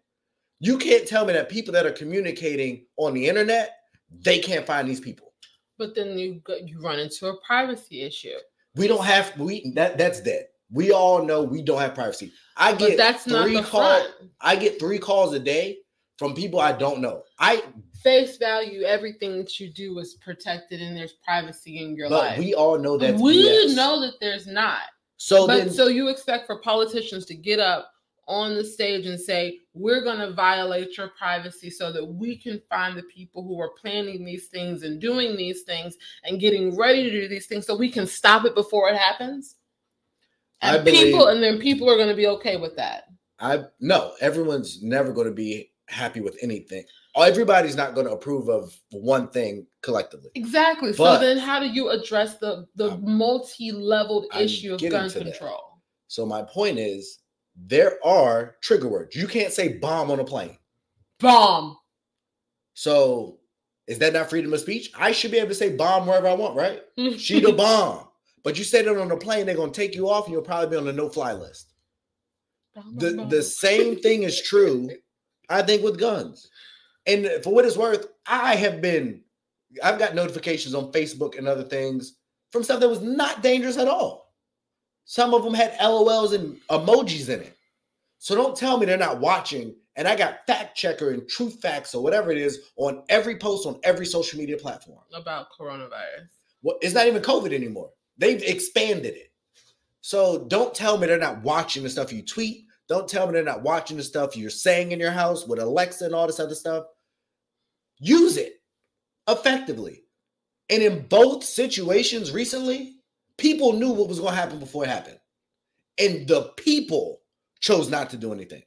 you can't tell me that people that are communicating on the internet they can't find these people. But then you go, you run into a privacy issue. We don't have we that that's dead. We all know we don't have privacy. I But get that's not three the calls. front. I get three calls a day from people I don't know. I Face value, everything that you do is protected and there's privacy in your life. but life. we all know that we know that there's not. So but then, so you expect for politicians to get up on the stage and say, we're going to violate your privacy so that we can find the people who are planning these things and doing these things and getting ready to do these things so we can stop it before it happens? I And believe- people, and then people are going to be okay with that. I no, everyone's never going to be happy with anything. Everybody's not going to approve of one thing collectively. Exactly. But- so then, how do you address the the I'm- multi-leveled I'm issue of gun to that. control? So my point is, there are trigger words. You can't say bomb on a plane. Bomb. So is that not freedom of speech? I should be able to say bomb wherever I want, right? She the bomb. But you say that on the plane, they're gonna take you off, and you'll probably be on the no-fly list. Bomb, The bomb, the same thing is true, I think, with guns. And for what it's worth, I have been, I've got notifications on Facebook and other things from stuff that was not dangerous at all. Some of them had LOLs and emojis in it. So don't tell me they're not watching. And I got fact checker and truth facts or whatever it is on every post on every social media platform. about coronavirus. Well, it's not even COVID anymore. They've expanded it. So don't tell me they're not watching the stuff you tweet. Don't tell me they're not watching the stuff you're saying in your house with Alexa and all this other stuff. Use it effectively. And in both situations recently, people knew what was going to happen before it happened. And the people chose not to do anything.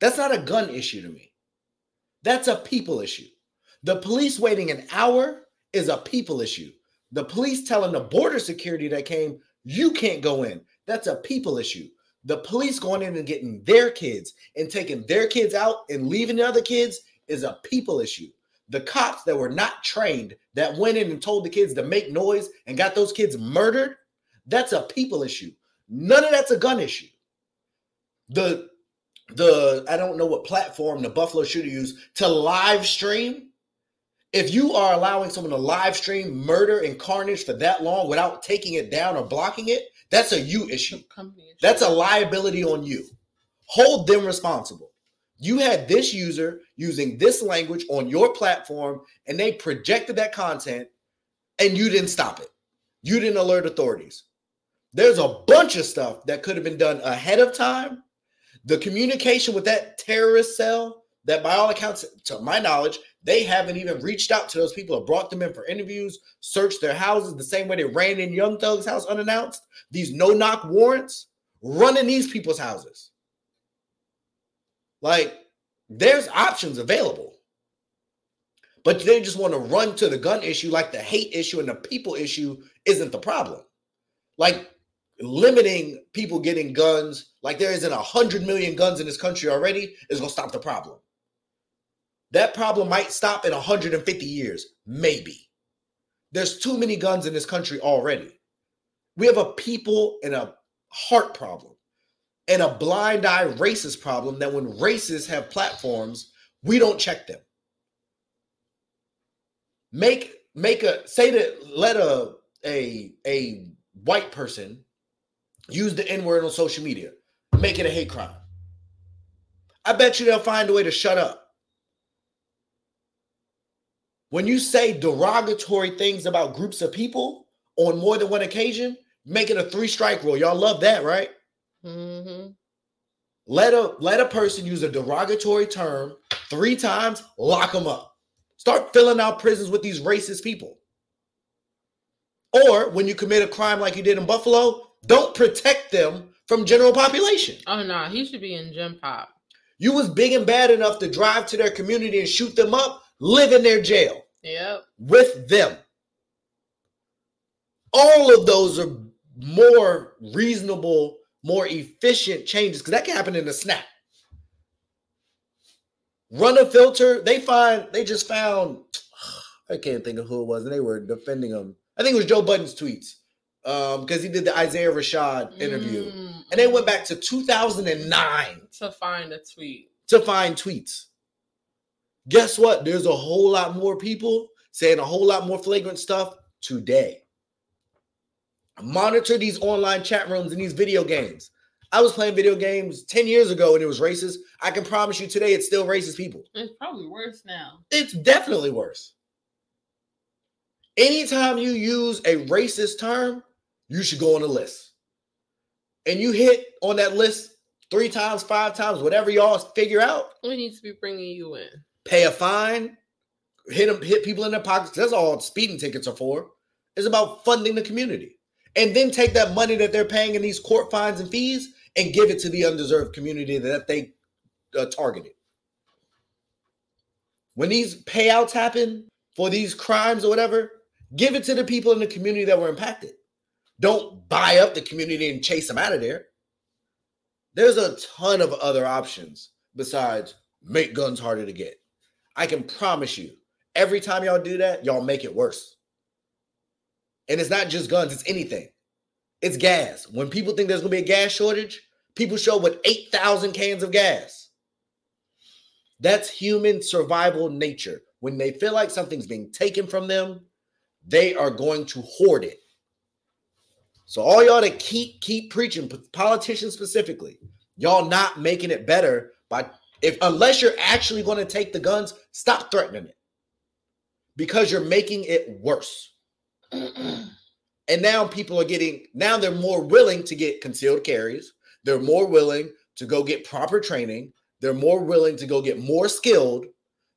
That's not a gun issue to me. That's a people issue. The police waiting an hour is a people issue. The police telling the border security that came, you can't go in. That's a people issue. The police going in and getting their kids and taking their kids out and leaving the other kids is a people issue. The cops that were not trained that went in and told the kids to make noise and got those kids murdered, that's a people issue. None of that's a gun issue. The the I don't know what platform the Buffalo shooter used to live stream. If you are allowing someone to live stream murder and carnage for that long without taking it down or blocking it, that's a you issue. That's a liability on you. Hold them responsible. You had this user using this language on your platform and they projected that content. and you didn't stop it. You didn't alert authorities. There's a bunch of stuff that could have been done ahead of time. The communication with that terrorist cell, that by all accounts, to my knowledge, they haven't even reached out to those people or brought them in for interviews, searched their houses the same way they ran in Young Thug's house unannounced. These no knock warrants running these people's houses. Like, there's options available. But they just want to run to the gun issue like the hate issue and the people issue isn't the problem. Like limiting people getting guns, like there isn't a hundred million guns in this country already, is gonna stop the problem. That problem might stop in 150 years, maybe. There's too many guns in this country already. We have a people and a heart problem and a blind eye racist problem that when racists have platforms, we don't check them. Make make a say that let a a a white person use the N word on social media, make it a hate crime. I bet you they'll find a way to shut up. When you say derogatory things about groups of people on more than one occasion, make it a three strike rule. Y'all love that, right? Mm-hmm. Let a let a person use a derogatory term three times, lock them up. Start filling out prisons with these racist people. Or when you commit a crime like you did in Buffalo, don't protect them from general population. Oh no, he should be in gym pop. You was big and bad enough to drive to their community and shoot them up, live in their jail. Yep. With them. All of those are more reasonable, more efficient changes because that can happen in a snap. Run a filter. They find they just found I can't think of who it was, and they were defending him. I think it was Joe Budden's tweets um because he did the Isaiah Rashad interview, mm-hmm. and they went back to 2009 to find a tweet to find tweets. Guess what? There's a whole lot more people saying a whole lot more flagrant stuff today. Monitor these online chat rooms and these video games. I was playing video games 10 years ago and it was racist. I can promise you today it's still racist people. It's probably worse now. It's definitely worse. Anytime you use a racist term, you should go on a list. And you hit on that list three times, five times, whatever y'all figure out. We need to be bringing you in. Pay a fine, hit them, hit people in their pockets. That's all speeding tickets are for. It's about funding the community. And then take that money that they're paying in these court fines and fees and give it to the undeserved community that they uh, targeted. When these payouts happen for these crimes or whatever, give it to the people in the community that were impacted. Don't buy up the community and chase them out of there. There's a ton of other options besides make guns harder to get. I can promise you, every time y'all do that, y'all make it worse. And it's not just guns, it's anything. It's gas. When people think there's going to be a gas shortage, people show up with 8,000 cans of gas. That's human survival nature. When they feel like something's being taken from them, they are going to hoard it. So all y'all that keep keep preaching, politicians specifically, y'all not making it better by if unless you're actually going to take the guns, stop threatening it. Because you're making it worse. and now people are getting now they're more willing to get concealed carries. They're more willing to go get proper training. They're more willing to go get more skilled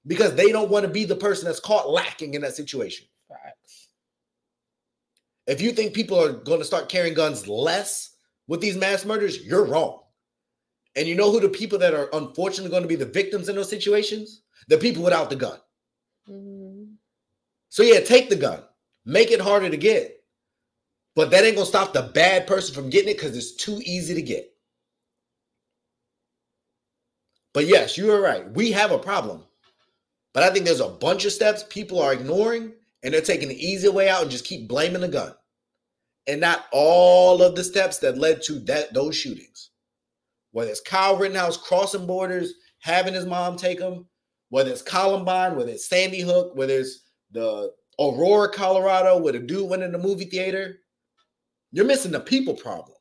because they don't want to be the person that's caught lacking in that situation. Facts. If you think people are going to start carrying guns less with these mass murders, you're wrong. And you know who the people that are unfortunately going to be the victims in those situations? The people without the gun. Mm-hmm. So, yeah, take the gun, make it harder to get. But that ain't to stop the bad person from getting it because it's too easy to get. But yes, you are right. We have a problem. But I think there's a bunch of steps people are ignoring and they're taking the easy way out and just keep blaming the gun. And not all of the steps that led to that those shootings whether it's Kyle Rittenhouse crossing borders, having his mom take him, whether it's Columbine, whether it's Sandy Hook, whether it's the Aurora, Colorado, where the dude went in the movie theater, you're missing the people problem.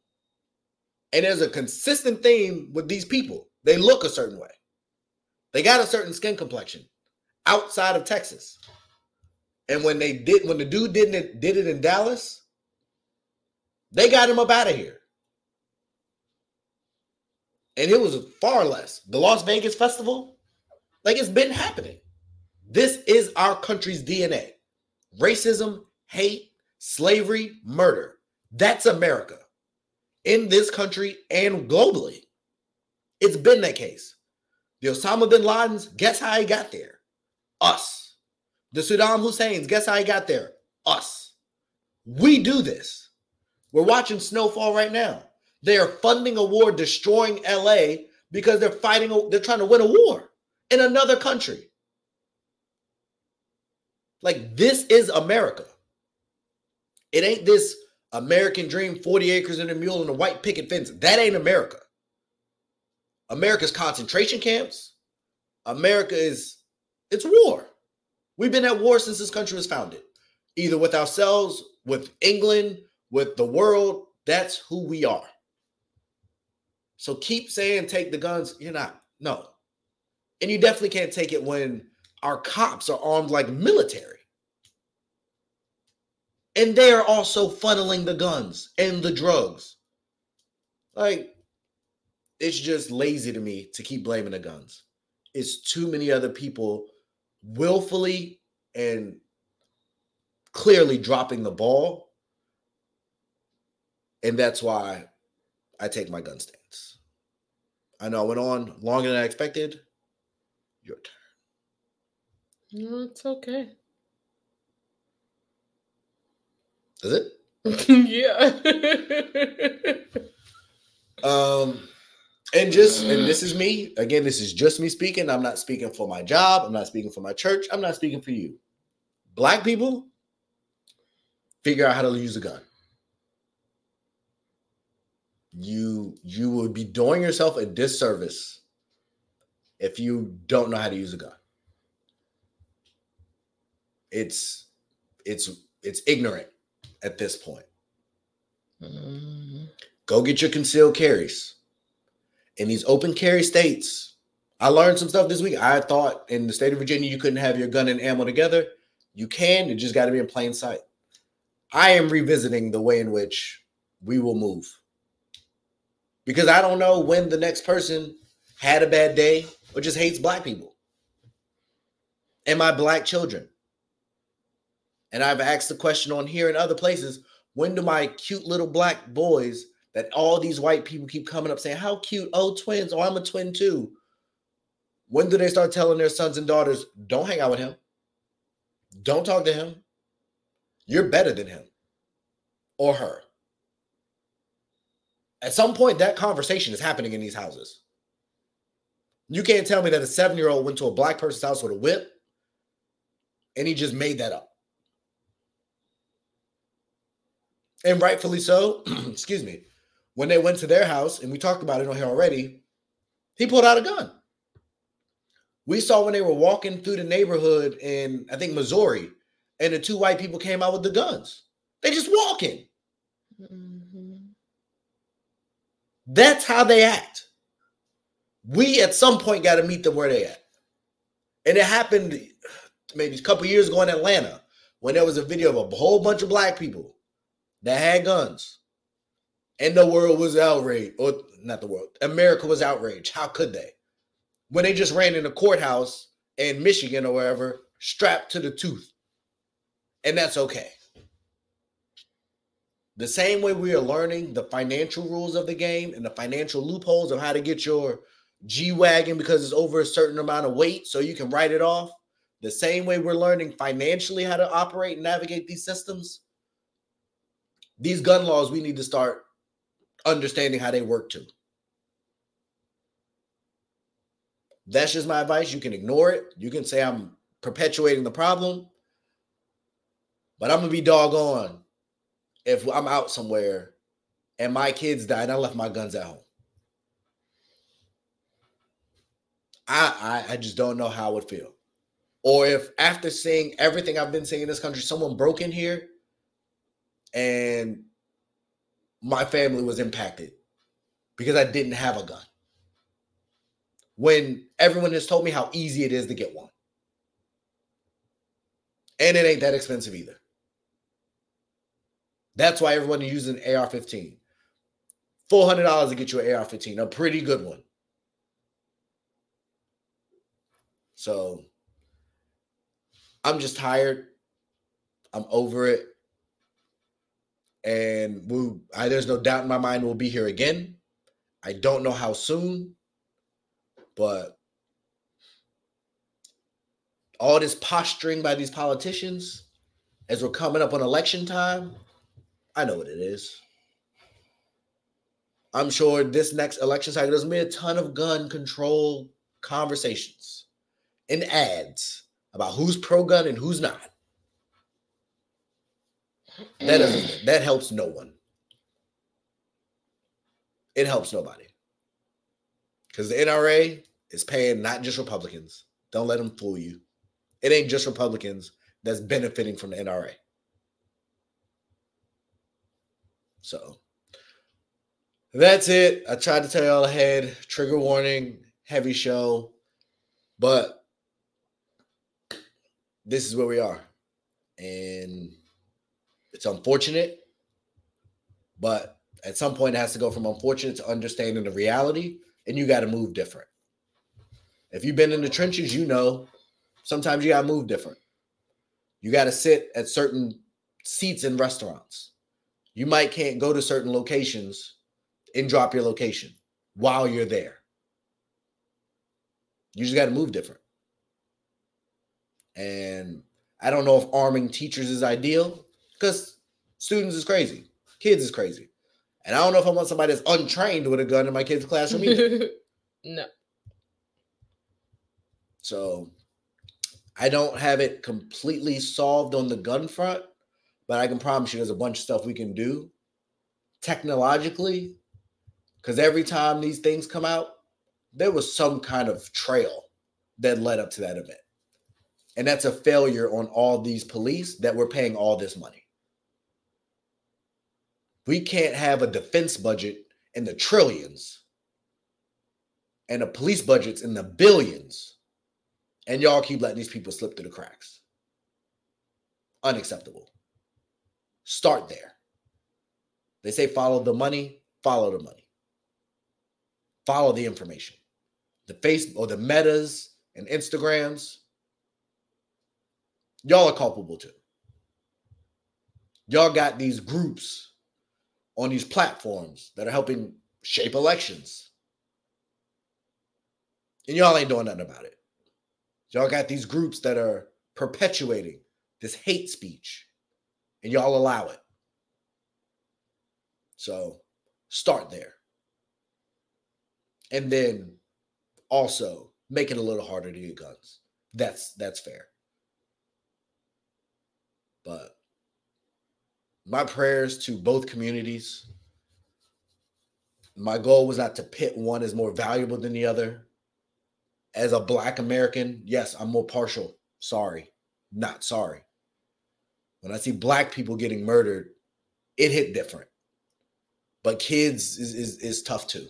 And there's a consistent theme with these people. They look a certain way. They got a certain skin complexion outside of Texas. And when they did, when the dude did it, did it in Dallas, they got him up out of here. And it was far less. The Las Vegas Festival, like it's been happening. This is our country's DNA racism, hate, slavery, murder. That's America in this country and globally. It's been that case. The Osama bin Laden's, guess how he got there? Us. The Saddam Hussein's, guess how he got there? Us. We do this. We're watching Snowfall right now. They are funding a war destroying LA because they're fighting, they're trying to win a war in another country. Like, this is America. It ain't this American dream 40 acres and a mule and a white picket fence. That ain't America. America's concentration camps. America is, it's war. We've been at war since this country was founded, either with ourselves, with England, with the world. That's who we are. So keep saying take the guns. You're not. No. And you definitely can't take it when our cops are armed like military. And they are also funneling the guns and the drugs. Like, it's just lazy to me to keep blaming the guns. It's too many other people willfully and clearly dropping the ball. And that's why I take my gun stance. I know I went on longer than I expected. Your turn. No, it's okay. Is it? yeah. um, and just and this is me again. This is just me speaking. I'm not speaking for my job. I'm not speaking for my church. I'm not speaking for you. Black people figure out how to use a gun. You you would be doing yourself a disservice if you don't know how to use a gun. It's it's it's ignorant at this point. Mhm. Go get your concealed carries. In these open carry states, I learned some stuff this week. I thought in the state of Virginia you couldn't have your gun and ammo together. You can, it just got to be in plain sight. I am revisiting the way in which we will move. Because I don't know when the next person had a bad day or just hates black people and my black children. And I've asked the question on here and other places when do my cute little black boys that all these white people keep coming up saying, How cute? Oh, twins. Oh, I'm a twin too. When do they start telling their sons and daughters, Don't hang out with him? Don't talk to him. You're better than him or her. At some point, that conversation is happening in these houses. You can't tell me that a seven year old went to a black person's house with a whip and he just made that up. And rightfully so, excuse me, when they went to their house, and we talked about it on here already, he pulled out a gun. We saw when they were walking through the neighborhood in, I think, Missouri, and the two white people came out with the guns. They just walking. Mhm. That's how they act. We at some point got to meet them where they at. And it happened maybe a couple years ago in Atlanta when there was a video of a whole bunch of black people that had guns. And the world was outraged, or not the world, America was outraged. How could they? When they just ran in the courthouse in Michigan or wherever, strapped to the tooth. And that's okay. The same way we are learning the financial rules of the game and the financial loopholes of how to get your G Wagon because it's over a certain amount of weight so you can write it off, the same way we're learning financially how to operate and navigate these systems, these gun laws, we need to start understanding how they work too. That's just my advice. You can ignore it. You can say I'm perpetuating the problem. But I'm to be doggone if I'm out somewhere and my kids die and I left my guns at home. I, I, I just don't know how it would feel. Or if after seeing everything I've been seeing in this country, someone broke in here and my family was impacted because I didn't have a gun. When everyone has told me how easy it is to get one. And it ain't that expensive either. That's why everyone using AR-15. $400 to get you an AR-15, a pretty good one. So I'm just tired. I'm over it. And we I, there's no doubt in my mind we'll be here again. I don't know how soon, but all this posturing by these politicians as we're coming up on election time, I know what it is. I'm sure this next election cycle there's gonna be a ton of gun control conversations and ads about who's pro gun and who's not. That doesn't that helps no one. It helps nobody. Because the NRA is paying not just Republicans. Don't let them fool you. It ain't just Republicans that's benefiting from the NRA. So that's it. I tried to tell y'all ahead. Trigger warning, heavy show. But this is where we are. And it's unfortunate, but at some point it has to go from unfortunate to understanding the reality, and you got to move different. If you've been in the trenches, you know sometimes you got to move different. You got to sit at certain seats in restaurants. You might can't go to certain locations and drop your location while you're there. You just got to move different. And I don't know if arming teachers is ideal because students is crazy, kids is crazy. And I don't know if I want somebody that's untrained with a gun in my kid's classroom either. no. So I don't have it completely solved on the gun front, but I can promise you there's a bunch of stuff we can do technologically. Because every time these things come out, there was some kind of trail that led up to that event. And that's a failure on all these police that were paying all this money. We can't have a defense budget in the trillions and a police budget's in the billions. And y'all keep letting these people slip through the cracks. Unacceptable. Start there. They say follow the money, follow the money. Follow the information. The face or the metas and Instagrams, y'all are culpable too. Y'all got these groups on these platforms that are helping shape elections. And y'all ain't doing nothing about it. Y'all got these groups that are perpetuating this hate speech, and y'all allow it. So start there. And then also make it a little harder to get guns. That's that's fair. But my prayers to both communities. My goal was not to pit one as more valuable than the other. As a black American, yes, I'm more partial. Sorry, not sorry. When I see black people getting murdered, it hit different. But kids is, is, is tough too.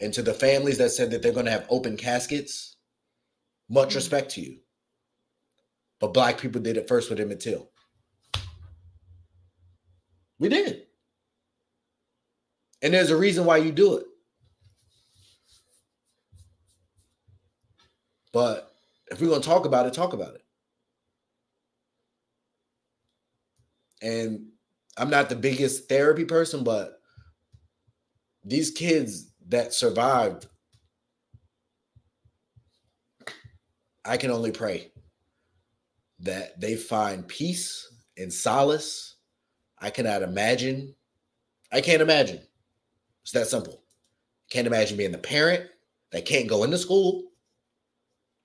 And to the families that said that they're going to have open caskets, much mm-hmm. respect to you. But black people did it first with Emmett Till. We did. And there's a reason why you do it. But if we're going to talk about it, talk about it. And I'm not the biggest therapy person, but these kids that survived, I can only pray that they find peace and solace I cannot imagine. I can't imagine. It's that simple. Can't imagine being the parent that can't go into school.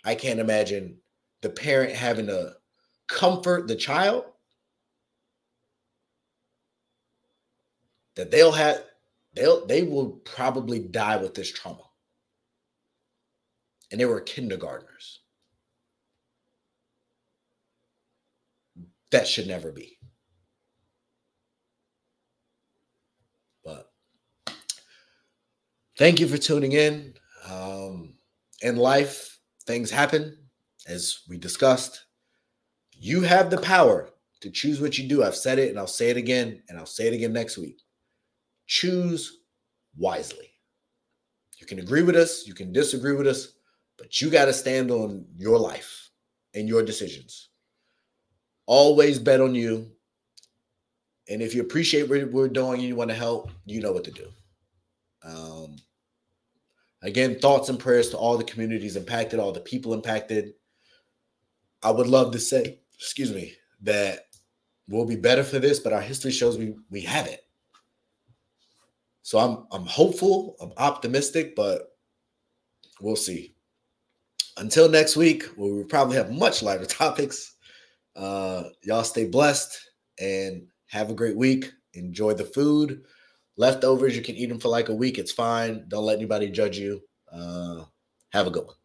I can't imagine the parent having to comfort the child. That they'll have they'll they will probably die with this trauma. And they were kindergartners. That should never be. Thank you for tuning in. Um, in life, things happen, as we discussed. You have the power to choose what you do. I've said it and I'll say it again and I'll say it again next week. Choose wisely. You can agree with us, you can disagree with us, but you got to stand on your life and your decisions. Always bet on you. And if you appreciate what we're doing and you want to help, you know what to do. Um, again, thoughts and prayers to all the communities impacted, all the people impacted. I would love to say, excuse me, that we'll be better for this, but our history shows we we haven't. So I'm I'm hopeful, I'm optimistic, but we'll see. Until next week, where we probably have much lighter topics. Uh, y'all stay blessed and have a great week. Enjoy the food. Leftovers, you can eat them for like a week. It's fine. Don't let anybody judge you. Uh, have a good one.